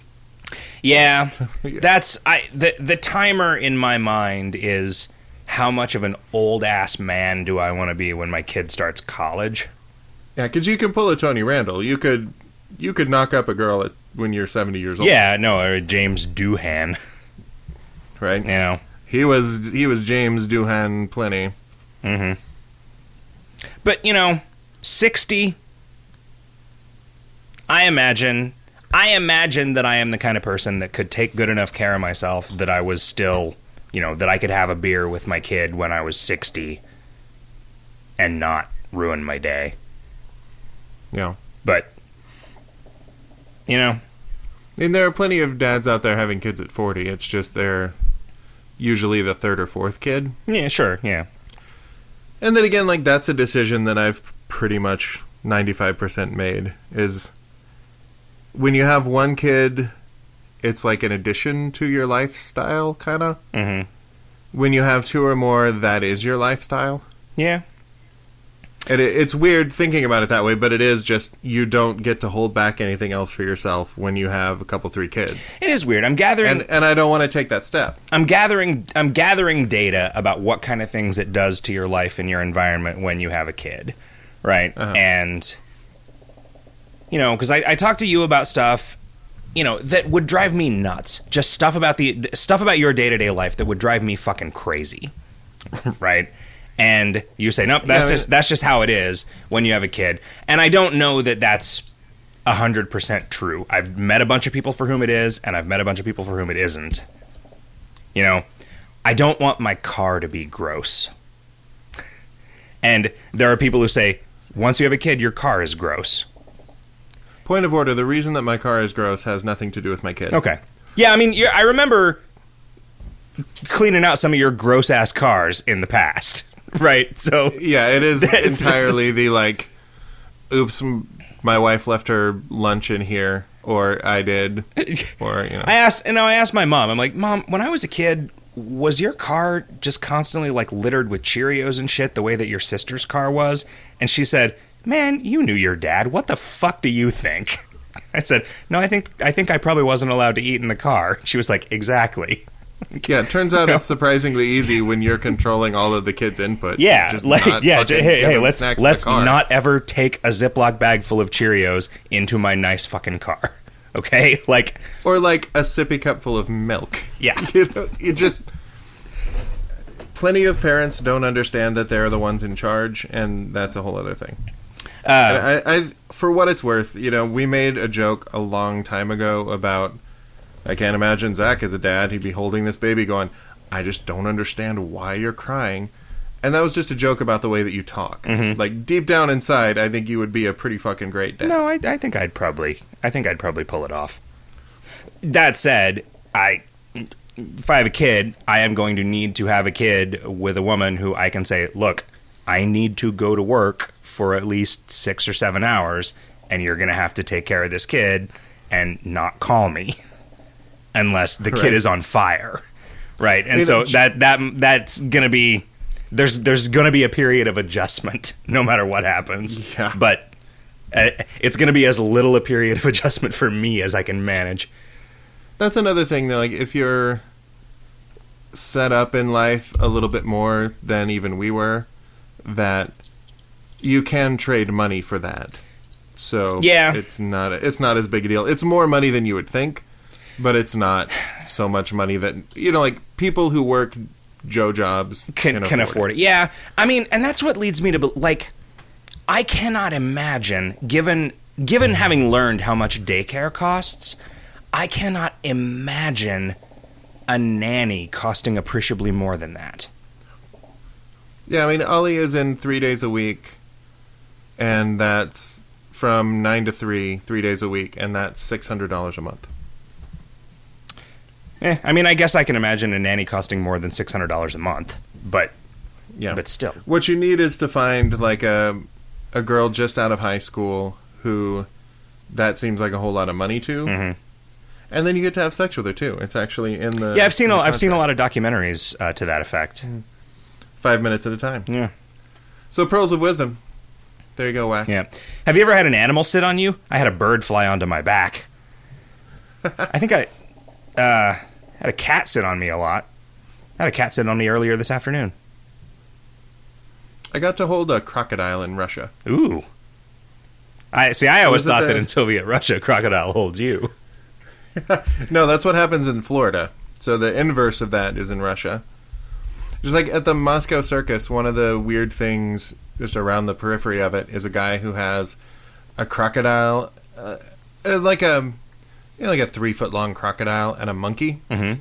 Yeah, Yeah. that's I. The the timer in my mind is how much of an old ass man do I want to be when my kid starts college? Yeah, cuz you can pull a Tony Randall. You could you could knock up a girl at when you're 70 years old, Yeah, no, or James Doohan. right? Know, He was he was James Doohan plenty. hmm But you know, sixty. I imagine. I imagine that I am the kind of person that could take good enough care of myself that I was still, you know, that I could have a beer with my kid when I was sixty, and not ruin my day. Yeah. But you know, And there are plenty of dads out there having kids at 40. It's just they're usually the third or fourth kid. yeah, sure, yeah, And then again, like that's a decision that I've pretty much 95% made is when you have one kid, it's like an addition to your lifestyle kind of. hmm When you have two or more, that is your lifestyle. yeah, And it, it's weird thinking about it that way, but it is just you don't get to hold back anything else for yourself when you have a couple three kids. it is weird. I'm gathering. And and I don't want to take that step. I'm gathering I'm gathering data about what kind of things it does to your life and your environment when you have a kid, right? Uh-huh. And you know, because I, I talked to you about stuff, you know, that would drive me nuts. Just stuff about the th- stuff about your day to day life that would drive me fucking crazy, right? And you say, nope, that's Yeah, just that's just how it is when you have a kid. And I don't know that that's hundred percent true. I've met a bunch of people for whom it is, and I've met a bunch of people for whom it isn't. You know, I don't want my car to be gross. and there are people who say, once you have a kid, your car is gross. Point of order: the reason that my car is gross has nothing to do with my kid. Okay. Yeah, I mean, I remember cleaning out some of your gross ass cars in the past, right? So, Yeah, it is entirely is- the like, oops, my wife left her lunch in here, or I did, or you know. I asked, and I asked my mom. I'm like, Mom, when I was a kid, was your car just constantly like littered with Cheerios and shit, the way that your sister's car was? And she said, Man, you knew your dad. What the fuck do you think? I said, No, I think I think I probably wasn't allowed to eat in the car. She was like, Exactly. yeah, it turns out it's surprisingly easy when you're controlling all of the kids' input. Yeah, Just like not yeah. j- hey, hey, let's snacks in the let's not ever take a Ziploc bag full of Cheerios into my nice fucking car. Okay, like or like a sippy cup full of milk. Yeah. you know, you just. Plenty of parents don't understand that they're the ones in charge, and that's a whole other thing. uh, I, I, for what it's worth, you know, we made a joke a long time ago about. I can't imagine Zach as a dad. He'd be holding this baby, going, "I just don't understand why you're crying," and that was just a joke about the way that you talk. Mm-hmm. Like deep down inside, I think you would be a pretty fucking great dad. No, I, I think I'd probably, I think I'd probably pull it off. That said, I, if I have a kid, I am going to need to have a kid with a woman who I can say, look, I need to go to work for at least six or seven hours, and you're going to have to take care of this kid and not call me unless the kid Right. is on fire, right? And so that that that's going to be there's there's going to be a period of adjustment no matter what happens. Yeah. But uh, it's going to be as little a period of adjustment for me as I can manage. That's another thing though, like if you're set up in life a little bit more than even we were, that you can trade money for that. So Yeah. it's not it's not as big a deal. It's more money than you would think, but it's not so much money that you know, like people who work Joe jobs can can afford it. Yeah, I mean, and that's what leads me to be- like. I cannot imagine, given given having learned how much daycare costs, I cannot imagine a nanny costing appreciably more than that. Yeah, I mean, Ollie is in three days a week, and that's from nine to three, three days a week, and that's six hundred dollars a month. Eh, I mean, I guess I can imagine a nanny costing more than six hundred dollars a month, but Yeah, but still, what you need is to find like a a girl just out of high school who that seems like a whole lot of money to, Mhm. and then you get to have sex with her too. It's actually in the yeah, I've seen a, I've seen a lot of documentaries uh, to that effect. five minutes at a time. Yeah, So pearls of wisdom. There you go, whack. yeah. Have you ever had an animal sit on you? I had a bird fly onto my back. I think I uh, had a cat sit on me a lot. I had a cat sit on me earlier this afternoon. I got to hold a crocodile in Russia. Ooh. I see. I always thought that in Soviet Russia, crocodile holds you. No, that's what happens in Florida. So the inverse of that is in Russia. Just like at the Moscow Circus, one of the weird things just around the periphery of it is a guy who has a crocodile, uh, like a you know, like a three foot long crocodile and a monkey, Mhm.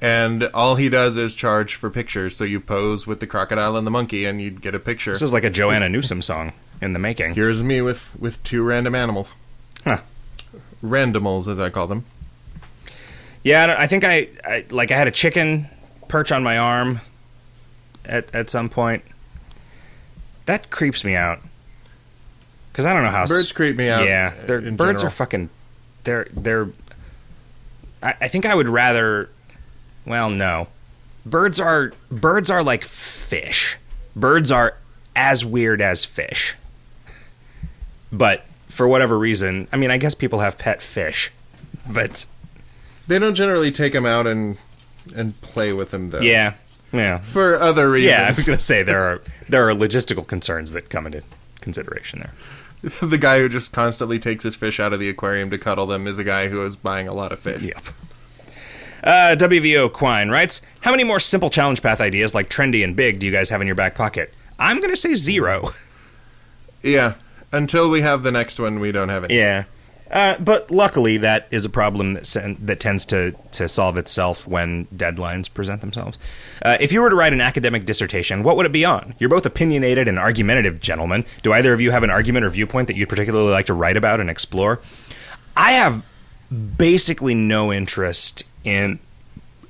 and all he does is charge for pictures. So you pose with the crocodile and the monkey, and you'd get a picture. This is like a Joanna Newsom song in the making. Here's me with with two random animals, Huh. randomals as I call them. Yeah, I, don't- I think I, I like I had a chicken perch on my arm at at some point. That creeps me out because I don't know how Birds creep me out. Yeah, birds general. are fucking. They're they're. I, I think I would rather. Well, no, birds are birds are like fish. Birds are as weird as fish. But for whatever reason, I mean, I guess people have pet fish, but They don't generally take them out and and play with them though. yeah, yeah, For other reasons. yeah. I was gonna say there are there are logistical concerns that come into consideration there. the guy who just constantly takes his fish out of the aquarium to cuddle them is a guy who is buying a lot of fish. Yep. Uh, WVO Quine writes, How many more simple challenge path ideas like trendy and big do you guys have in your back pocket? I'm going to say zero. Yeah. Until we have the next one, we don't have it. Yeah. Uh, but luckily, that is a problem that sen- that tends to, to solve itself when deadlines present themselves. Uh, if you were to write an academic dissertation, what would it be on? You're both opinionated and argumentative gentlemen. Do either of you have an argument or viewpoint that you'd particularly like to write about and explore? I have basically no interest in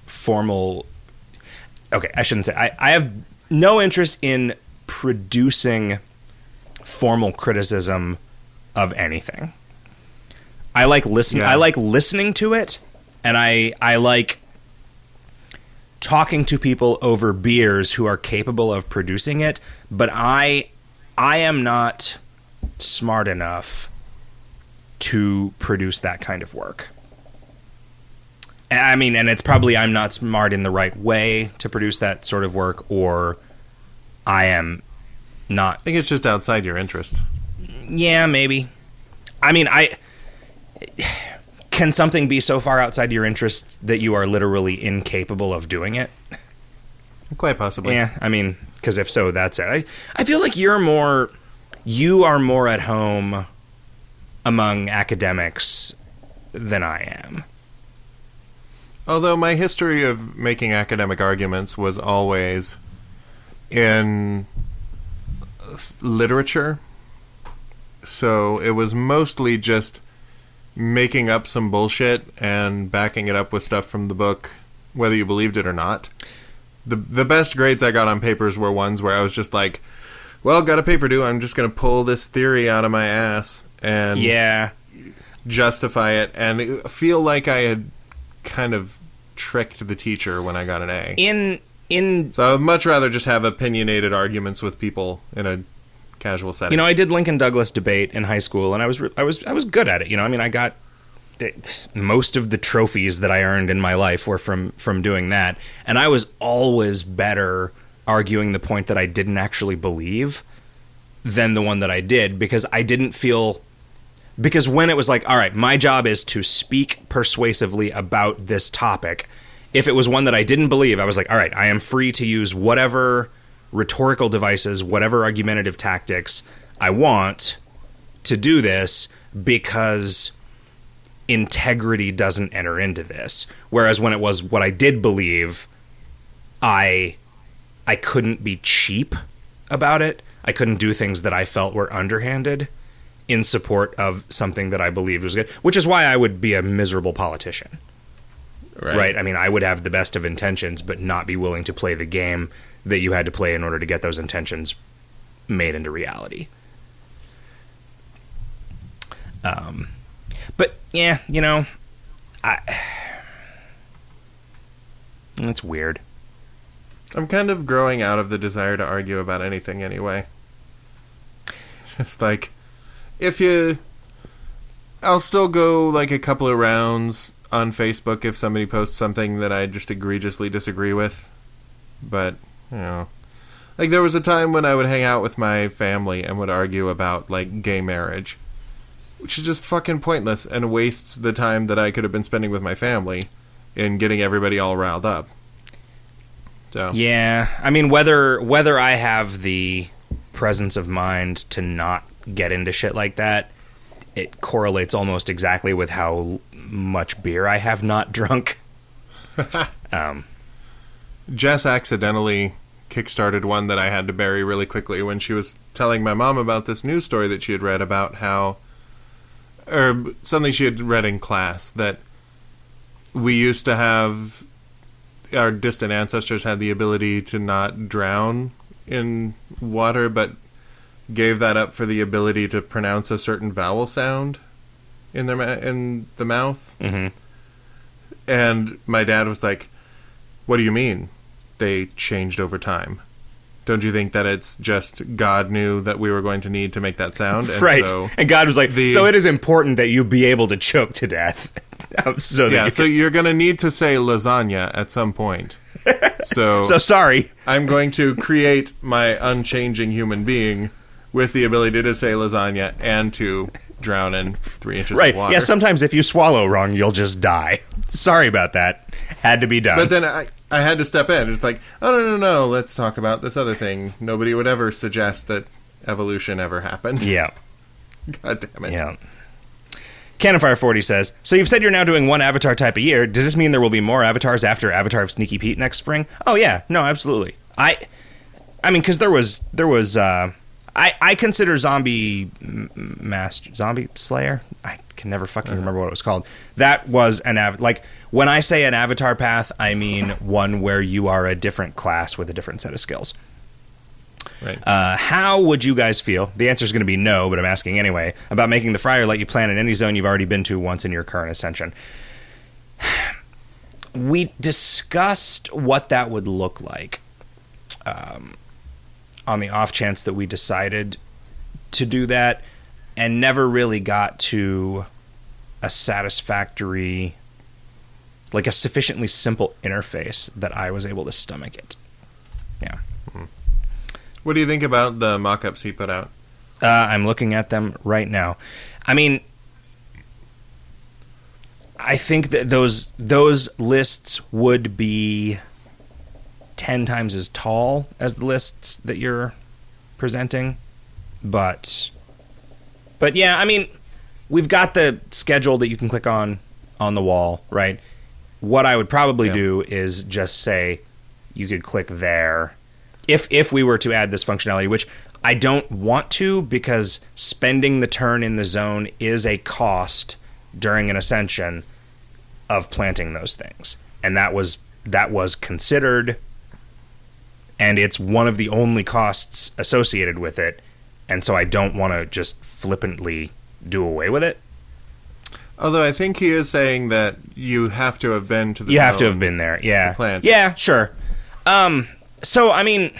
formal. Okay, I shouldn't say. I, I have no interest in producing formal criticism of anything. I like listen. Yeah. I like listening to it, and I I like talking to people over beers who are capable of producing it. But I I am not smart enough to produce that kind of work. I mean, and it's probably I'm not smart in the right way to produce that sort of work, or I am not I think it's just outside your interest. yeah, maybe. I mean, I can something be so far outside your interest that you are literally incapable of doing it? Quite possibly. Yeah, I mean, because if so, that's it. I I feel like you're more you are more at home among academics than I am. Although my history of making academic arguments was always in literature. So it was mostly just making up some bullshit and backing it up with stuff from the book, whether you believed it or not. The the best grades I got on papers were ones where I was just like, "Well, got a paper due. I'm just going to pull this theory out of my ass and Yeah, justify it and feel like I had kind of tricked the teacher when I got an A. in in So I would much rather just have opinionated arguments with people in a casual setting. You know, I did Lincoln Douglas debate in high school, and I was I was I was good at it. You know, I mean, I got most of the trophies that I earned in my life were from from doing that, and I was always better arguing the point that I didn't actually believe than the one that I did because I didn't feel because when it was like, all right, my job is to speak persuasively about this topic. If it was one that I didn't believe, I was like, all right, I am free to use whatever rhetorical devices, whatever argumentative tactics I want to do this because integrity doesn't enter into this. Whereas when it was what I did believe, I I couldn't be cheap about it. I couldn't do things that I felt were underhanded in support of something that I believed was good, which is why I would be a miserable politician. Right. Right? I mean, I would have the best of intentions but not be willing to play the game that you had to play in order to get those intentions made into reality. Um but yeah, you know, I it's weird. I'm kind of growing out of the desire to argue about anything anyway. Just like, if you. I'll still go like a couple of rounds on Facebook if somebody posts something that I just egregiously disagree with. But, you know. Like, there was a time when I would hang out with my family and would argue about, like, gay marriage. Which is just fucking pointless and wastes the time that I could have been spending with my family in getting everybody all riled up. So. Yeah, I mean whether whether I have the presence of mind to not get into shit like that, it correlates almost exactly with how much beer I have not drunk. um, Jess accidentally kickstarted one that I had to bury really quickly when she was telling my mom about this news story that she had read about how, or something she had read in class that we used to have our distant ancestors had the ability to not drown in water, but gave that up for the ability to pronounce a certain vowel sound in their ma- in the mouth. mhm. And my dad was like, "What do you mean? They changed over time? Don't you think that it's just God knew that we were going to need to make that sound?" And right. So, and God was like, the- so it is important that you be able to choke to death. so that yeah. you So you're going to need to say lasagna at some point. So, so sorry. I'm going to create my unchanging human being with the ability to say lasagna and to drown in three inches Right. of water. Yeah, sometimes if you swallow wrong, you'll just die. Sorry about that. Had to be done. But then I, I had to step in. It's like, oh no, no, no, let's talk about this other thing. Nobody would ever suggest that evolution ever happened. yeah. God damn it. Yeah. Canonfire 40 says, So you've said you're now doing one avatar type a year. Does this mean there will be more avatars after Avatar of Sneaky Pete next spring? Oh yeah, no, absolutely. I I mean cuz there was there was uh I I consider Zombie Master Zombie Slayer. I can never fucking remember what it was called. That was an av- like when I say an avatar path, I mean one where you are a different class with a different set of skills. Right. Uh, how would you guys feel? The answer is going to be no, but I'm asking anyway. About making the Friar let you plan in any zone you've already been to once in your current ascension. We discussed what that would look like um, on the off chance that we decided to do that and never really got to a satisfactory, like a sufficiently simple interface that I was able to stomach it. Yeah. What do you think about the mock-ups he put out? Uh, I'm looking at them right now. I mean, I think that those those lists would be ten times as tall as the lists that you're presenting, but but yeah, I mean, we've got the schedule that you can click on on the wall, right? What I would probably Yeah. do is just say you could click there if if we were to add this functionality, which I don't want to because spending the turn in the zone is a cost during an ascension of planting those things. And that was that was considered and it's one of the only costs associated with it. And so I don't want to just flippantly do away with it. Although I think he is saying that you have to have been to the You have to have been there. Yeah. plant. Yeah, sure. Um, so, I mean,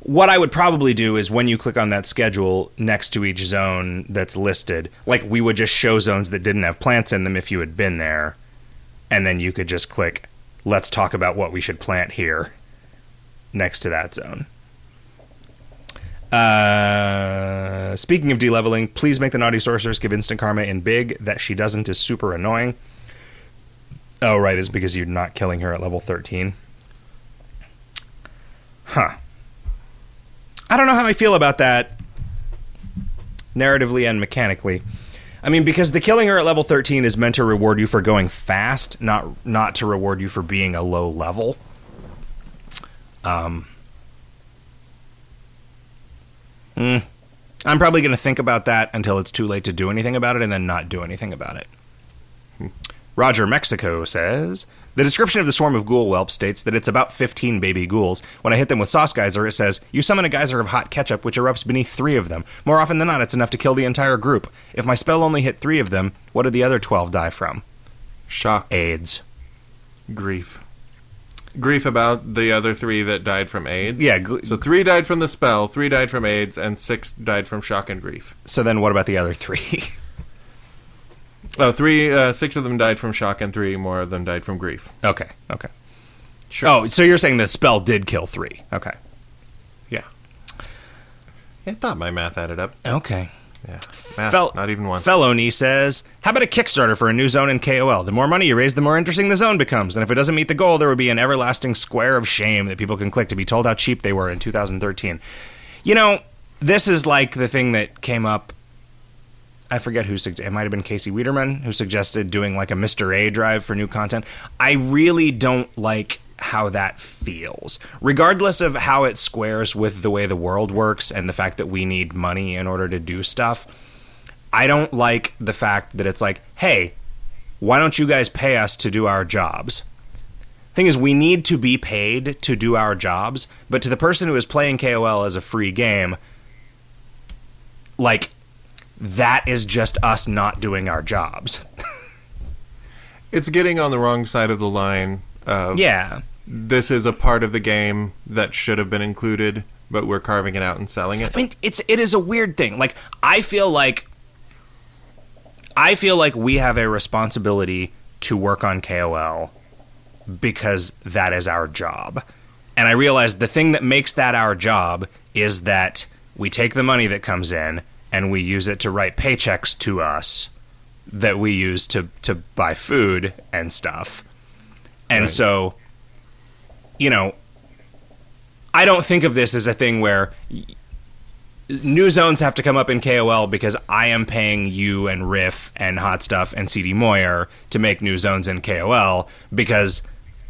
what I would probably do is when you click on that schedule next to each zone that's listed, like we would just show zones that didn't have plants in them if you had been there. And then you could just click, let's talk about what we should plant here next to that zone. Uh, speaking of deleveling, please make the naughty sorceress give instant karma in big. That she doesn't is super annoying. Oh, right, is because you're not killing her at level 13. Huh. I don't know how I feel about that narratively and mechanically. I mean, because the killing her at level 13 is meant to reward you for going fast, not not to reward you for being a low level. Um, mm, I'm probably going to think about that until it's too late to do anything about it, and then not do anything about it. Roger Mexico says the description of the swarm of ghoul whelp states that it's about 15 baby ghouls. When I hit them with sauce geyser, it says you summon a geyser of hot ketchup which erupts beneath three of them. More often than not, it's enough to kill the entire group. If my spell only hit three of them, what did the other 12 die from? Shock, AIDS. grief, grief about the other three that died from AIDS. Yeah. Gl- So three died from the spell, three died from AIDS, and six died from shock and grief. so then, what about the other three? Oh, three, uh, six of them died from shock, and three more of them died from grief. okay. Okay. Sure. Oh, so you're saying the spell did kill three? Okay. Yeah. I thought my math added up. Okay. Yeah. Math, Fel- not even once. Felony says, "How about a Kickstarter for a new zone in KOL? The more money you raise, the more interesting the zone becomes. And if it doesn't meet the goal, there would be an everlasting square of shame that people can click to be told how cheap they were in 2013." You know, this is like the thing that came up. I forget who sugge- it might have been Casey Wiederman who suggested doing like a Mr. A drive for new content. I really don't like how that feels. Regardless of how it squares with the way the world works and the fact that we need money in order to do stuff, I don't like the fact that it's like, hey, why don't you guys pay us to do our jobs? Thing is, we need to be paid to do our jobs, but to the person who is playing KOL as a free game, like, that is just us not doing our jobs. It's getting on the wrong side of the line. Of Yeah. This is a part of the game that should have been included, but we're carving it out and selling it. I mean, it's it is a weird thing. Like I feel like I feel like we have a responsibility to work on KOL because that is our job. And I realize the thing that makes that our job is that we take the money that comes in and we use it to write paychecks to us that we use to to buy food and stuff. And Right. so you know, I don't think of this as a thing where new zones have to come up in KOL because I am paying you and Riff and Hot Stuff and CD Moyer to make new zones in KOL because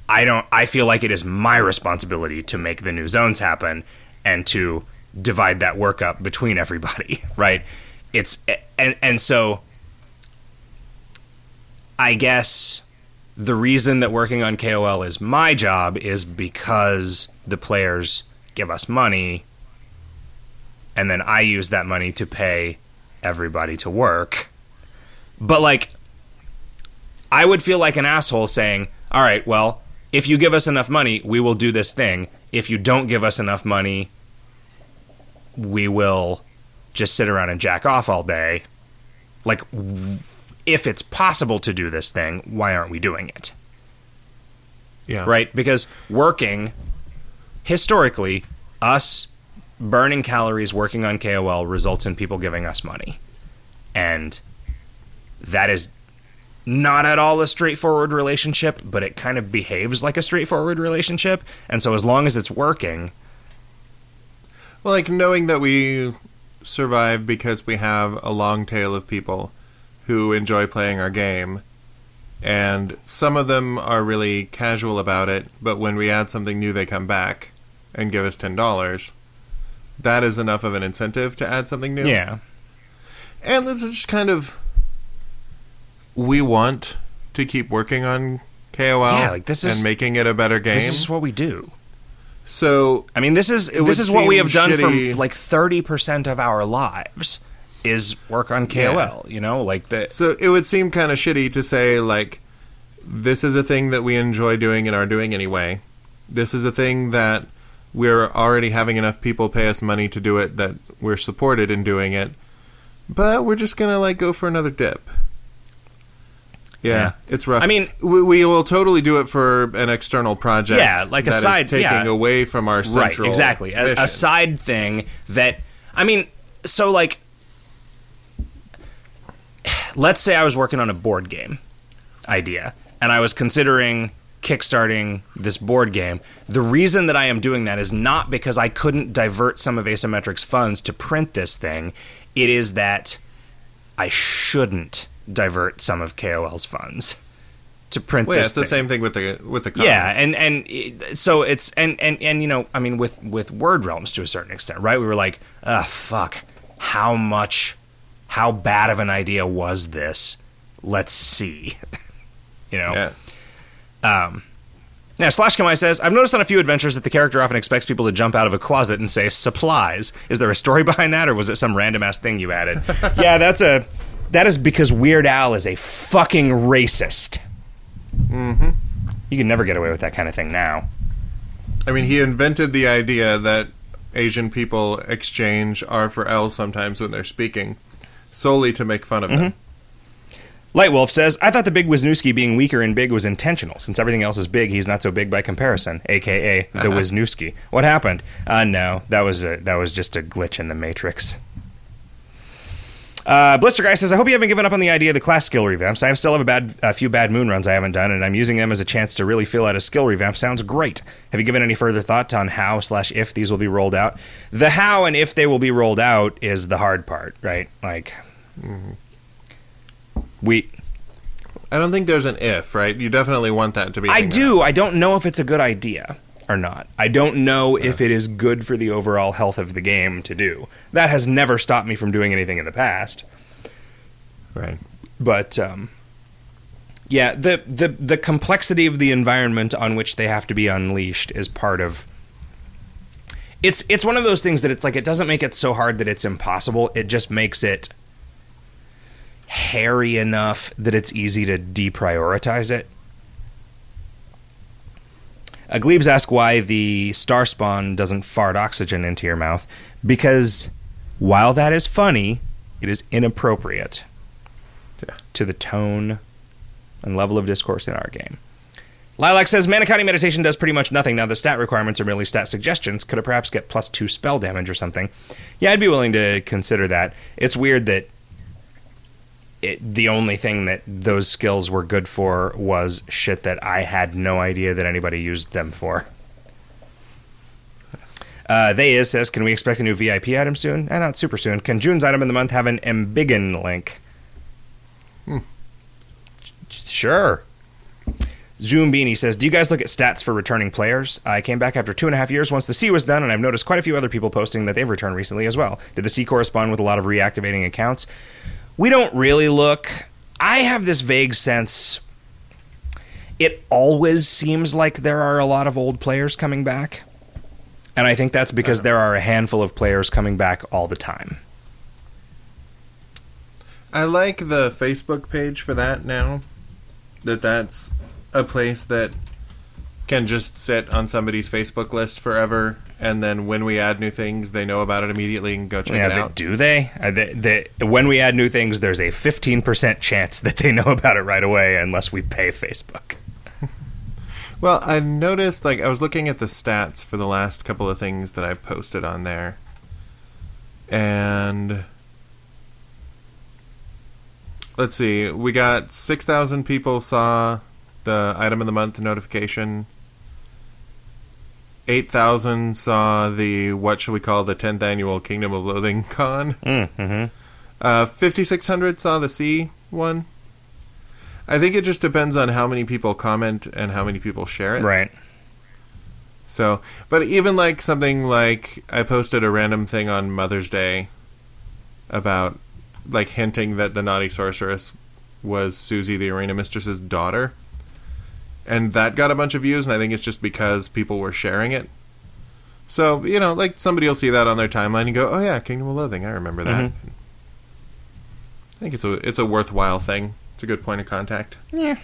I don't I feel like it is my responsibility to make the new zones happen and to divide that work up between everybody, right? It's and and so I guess the reason that working on KOL is my job is because the players give us money and then I use that money to pay everybody to work. But like I would feel like an asshole saying, "All right, well, if you give us enough money, we will do this thing. If you don't give us enough money, we will just sit around and jack off all day." Like if it's possible to do this thing, why aren't we doing it? yeah. right? Because working, historically, us burning calories working on KOL results in people giving us money. And that is not at all a straightforward relationship, but it kind of behaves like a straightforward relationship. And so as long as it's working, Well, like knowing that we survive because we have a long tail of people who enjoy playing our game, and some of them are really casual about it, but when we add something new, they come back and give us ten dollars. That is enough of an incentive to add something new. yeah. And this is just kind of we want to keep working on KOL Yeah, like, this is- and making it a better game. This is what we do. So I mean, this is this is what we have done shitty- for like 30% of our lives is work on KOL, you know? Like the So it would seem kind of shitty to say like this is a thing that we enjoy doing and are doing anyway. This is a thing that we're already having enough people pay us money to do it that we're supported in doing it. But we're just going to like go for another dip. Yeah, Yeah. it's rough. I mean- we, we will totally do it for an external project. Yeah, like a side- taking yeah. away from our central right exactly a, a side thing that I mean, so like, let's say I was working on a board game idea and I was considering kickstarting this board game. The reason that I am doing that is not because I couldn't divert some of Asymmetric's funds to print this thing. It is that I shouldn't divert some of KOL's funds to print Well, this. yeah, it's the same thing with the with the comic. Yeah, and and so it's and and and you know, I mean, with with word realms to a certain extent, right? We were like, ah, fuck, how much, how bad of an idea was this? Let's see, you know. yeah. Um. Now, Slash Kamai says, I've noticed on a few adventures that the character often expects people to jump out of a closet and say supplies. Is there a story behind that, or was it some random ass thing you added? yeah, that's a. That is because Weird Al is a fucking racist. Mm-hmm. You can never get away with that kind of thing now. I mean, he invented the idea that Asian people exchange R for L sometimes when they're speaking, solely to make fun of them. Lightwolf says, I thought the big Wisniewski being weaker in big was intentional. Since everything else is big, he's not so big by comparison, aka the Wisniewski. What happened? Uh, no, that was a, that was just a glitch in the Matrix. Uh, Blister Guy says, I hope you haven't given up on the idea of the class skill revamps. I still have a bad, a few bad moon runs I haven't done, and I'm using them as a chance to really fill out a skill revamp. Sounds great. Have you given any further thought on how slash if these will be rolled out? The how and if they will be rolled out is the hard part, right? Like, we I don't think there's an if, right? You definitely want that to be. I do. I don't know if it's a good idea or not. I don't know if it is good for the overall health of the game to do. That has never stopped me from doing anything in the past. Right. But um, yeah, the, the the complexity of the environment on which they have to be unleashed is part of. It's it's one of those things that it's like it doesn't make it so hard that it's impossible. It just makes it hairy enough that it's easy to deprioritize it. Uh, Glebes ask why the star spawn doesn't fart oxygen into your mouth. Because while that is funny, it is inappropriate Yeah. to the tone and level of discourse in our game. Lilac says Manicotti meditation does pretty much nothing. Now the stat requirements are merely stat suggestions. Could it perhaps get plus two spell damage or something? Yeah, I'd be willing to consider that. It's weird that it, the only thing that those skills were good for was shit that I had no idea that anybody used them for. Uh, they is says, can we expect a new VIP item soon? Eh, not super soon. Can June's item in the month have an Embiggen link? Hmm. Sure. Zoom Beanie says, Do you guys look at stats for returning players? I came back after two and a half years once the Sea was done, and I've noticed quite a few other people posting that they've returned recently as well. Did the Sea correspond with a lot of reactivating accounts? We don't really look. I have this vague sense. It always seems like there are a lot of old players coming back. And I think that's because there are a handful of players coming back all the time. I like the Facebook page for that now. That that's a place that can just sit on somebody's Facebook list forever, and then when we add new things, they know about it immediately and go check Yeah, it they, out. do they? Uh, they, they? When we add new things, there's a 15% chance that they know about it right away unless we pay Facebook. Well, I noticed, like, I was looking at the stats for the last couple of things that I posted on there. And. Let's see, we got 6,000 people saw the item of the month notification. 8,000 saw the, what should we call the 10th annual Kingdom of Loathing con. Mm-hmm. Uh, 5,600 saw the Sea one. I think it just depends on how many people comment and how many people share it. Right. So, but even like something like I posted a random thing on Mother's Day about like hinting that the naughty sorceress was Susie the arena mistress's daughter. And that got a bunch of views and I think it's just because people were sharing it. So, you know, like somebody will see that on their timeline and go, "Oh yeah, Kingdom of Loathing, I remember that." I think it's a it's a worthwhile thing. It's a good point of contact. Yeah.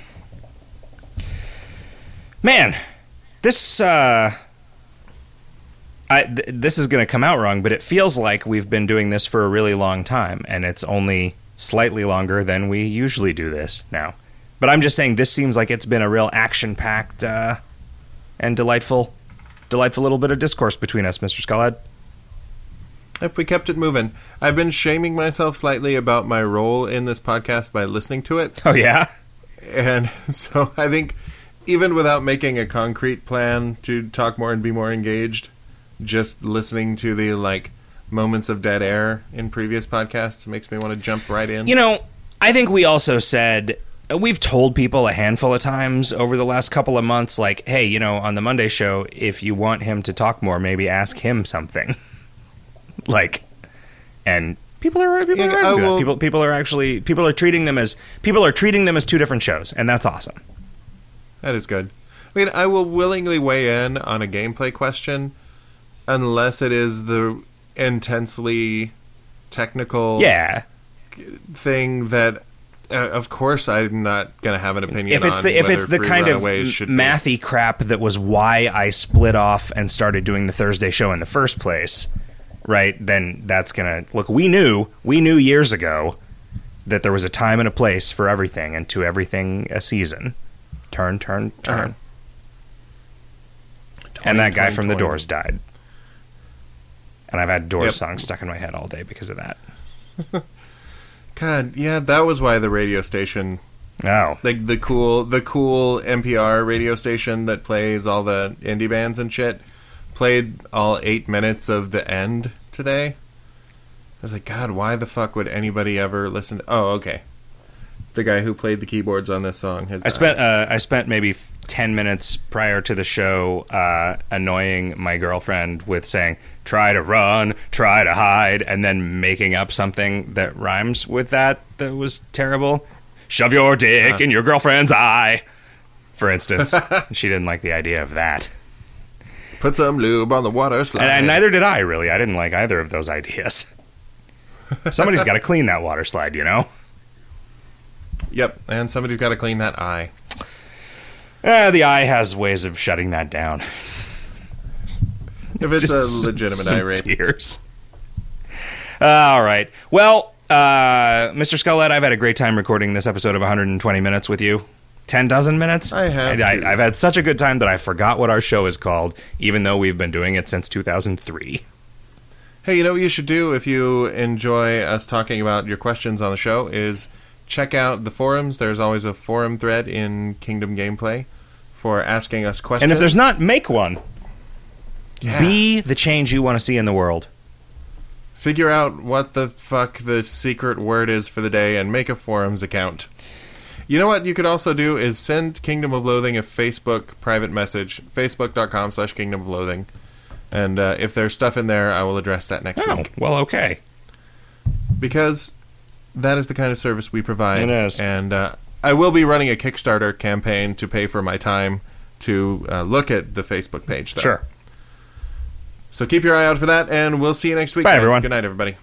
Man, this uh I th- this is going to come out wrong, but it feels like we've been doing this for a really long time and it's only slightly longer than we usually do this now. But I'm just saying this seems like it's been a real action-packed uh and delightful delightful little bit of discourse between us, Mr. Skullhead. Yep, we kept it moving. I've been shaming myself slightly about my role in this podcast by listening to it. Oh yeah. And so I think even without making a concrete plan to talk more and be more engaged, just listening to the like moments of dead air in previous podcasts makes me want to jump right in. You know, I think we also said Uh, we've told people a handful of times over the last couple of months, like, hey, you know, on the Monday show, if you want him to talk more, maybe ask him something. like, and people are people Yeah, are will- people people are actually people are treating them as people are treating them as two different shows, and that's awesome. That is good. I mean, I will willingly weigh in on a gameplay question unless it is the intensely technical Yeah, thing that uh, of course I'm not going to have an opinion if it's on the if it's the kind of Runaways should be. mathy crap that was why I split off and started doing the Thursday show in the first place, right? Then that's gonna look. We knew we knew years ago that there was a time and a place for everything, and to everything a season. Turn, turn, turn. Uh-huh. And that guy from the Doors died. And I've had Doors Yep. songs stuck in my head all day because of that. God, yeah, that was why the radio station Oh, like the cool the cool NPR radio station that plays all the indie bands and shit played all 8 minutes of the end today. I was like, god, why the fuck would anybody ever listen to- Oh, okay. The guy who played the keyboards on this song has I spent uh, I spent maybe ten minutes prior to the show uh, annoying my girlfriend with saying "try to run, try to hide," and then making up something that rhymes with that that was terrible. Shove your dick Uh-huh. in your girlfriend's eye, for instance. she didn't like the idea of that, put some lube on the water slide. and, and neither did I. Really, I didn't like either of those ideas. Somebody's got to clean that water slide, you know. Yep, and somebody's got to clean that eye. Uh, the eye has ways of shutting that down. If it's Just a legitimate some rape. Tears. All right. Well, uh, Mr. Scullette, I've had a great time recording this episode of 120 minutes with you. Ten dozen minutes. I have I, have had such a good time that I forgot what our show is called, even though we've been doing it since 2003. Hey, you know what you should do if you enjoy us talking about your questions on the show is check out the forums. There's always a forum thread in Kingdom Gameplay for asking us questions. And if there's not, make one. Yeah. Be the change you want to see in the world. figure out what the fuck the secret word is for the day and make a forums account. You know what you could also do is send Kingdom of Loathing a Facebook private message, facebook.com slash Kingdom of Loathing. And uh, if there's stuff in there, I will address that next Oh, week. well, okay. because that is the kind of service we provide. It is. and uh, I will be running a Kickstarter campaign to pay for my time to uh, look at the Facebook page. Though. Sure. So keep your eye out for that, and we'll see you next week. Bye, guys. everyone. Good night, everybody.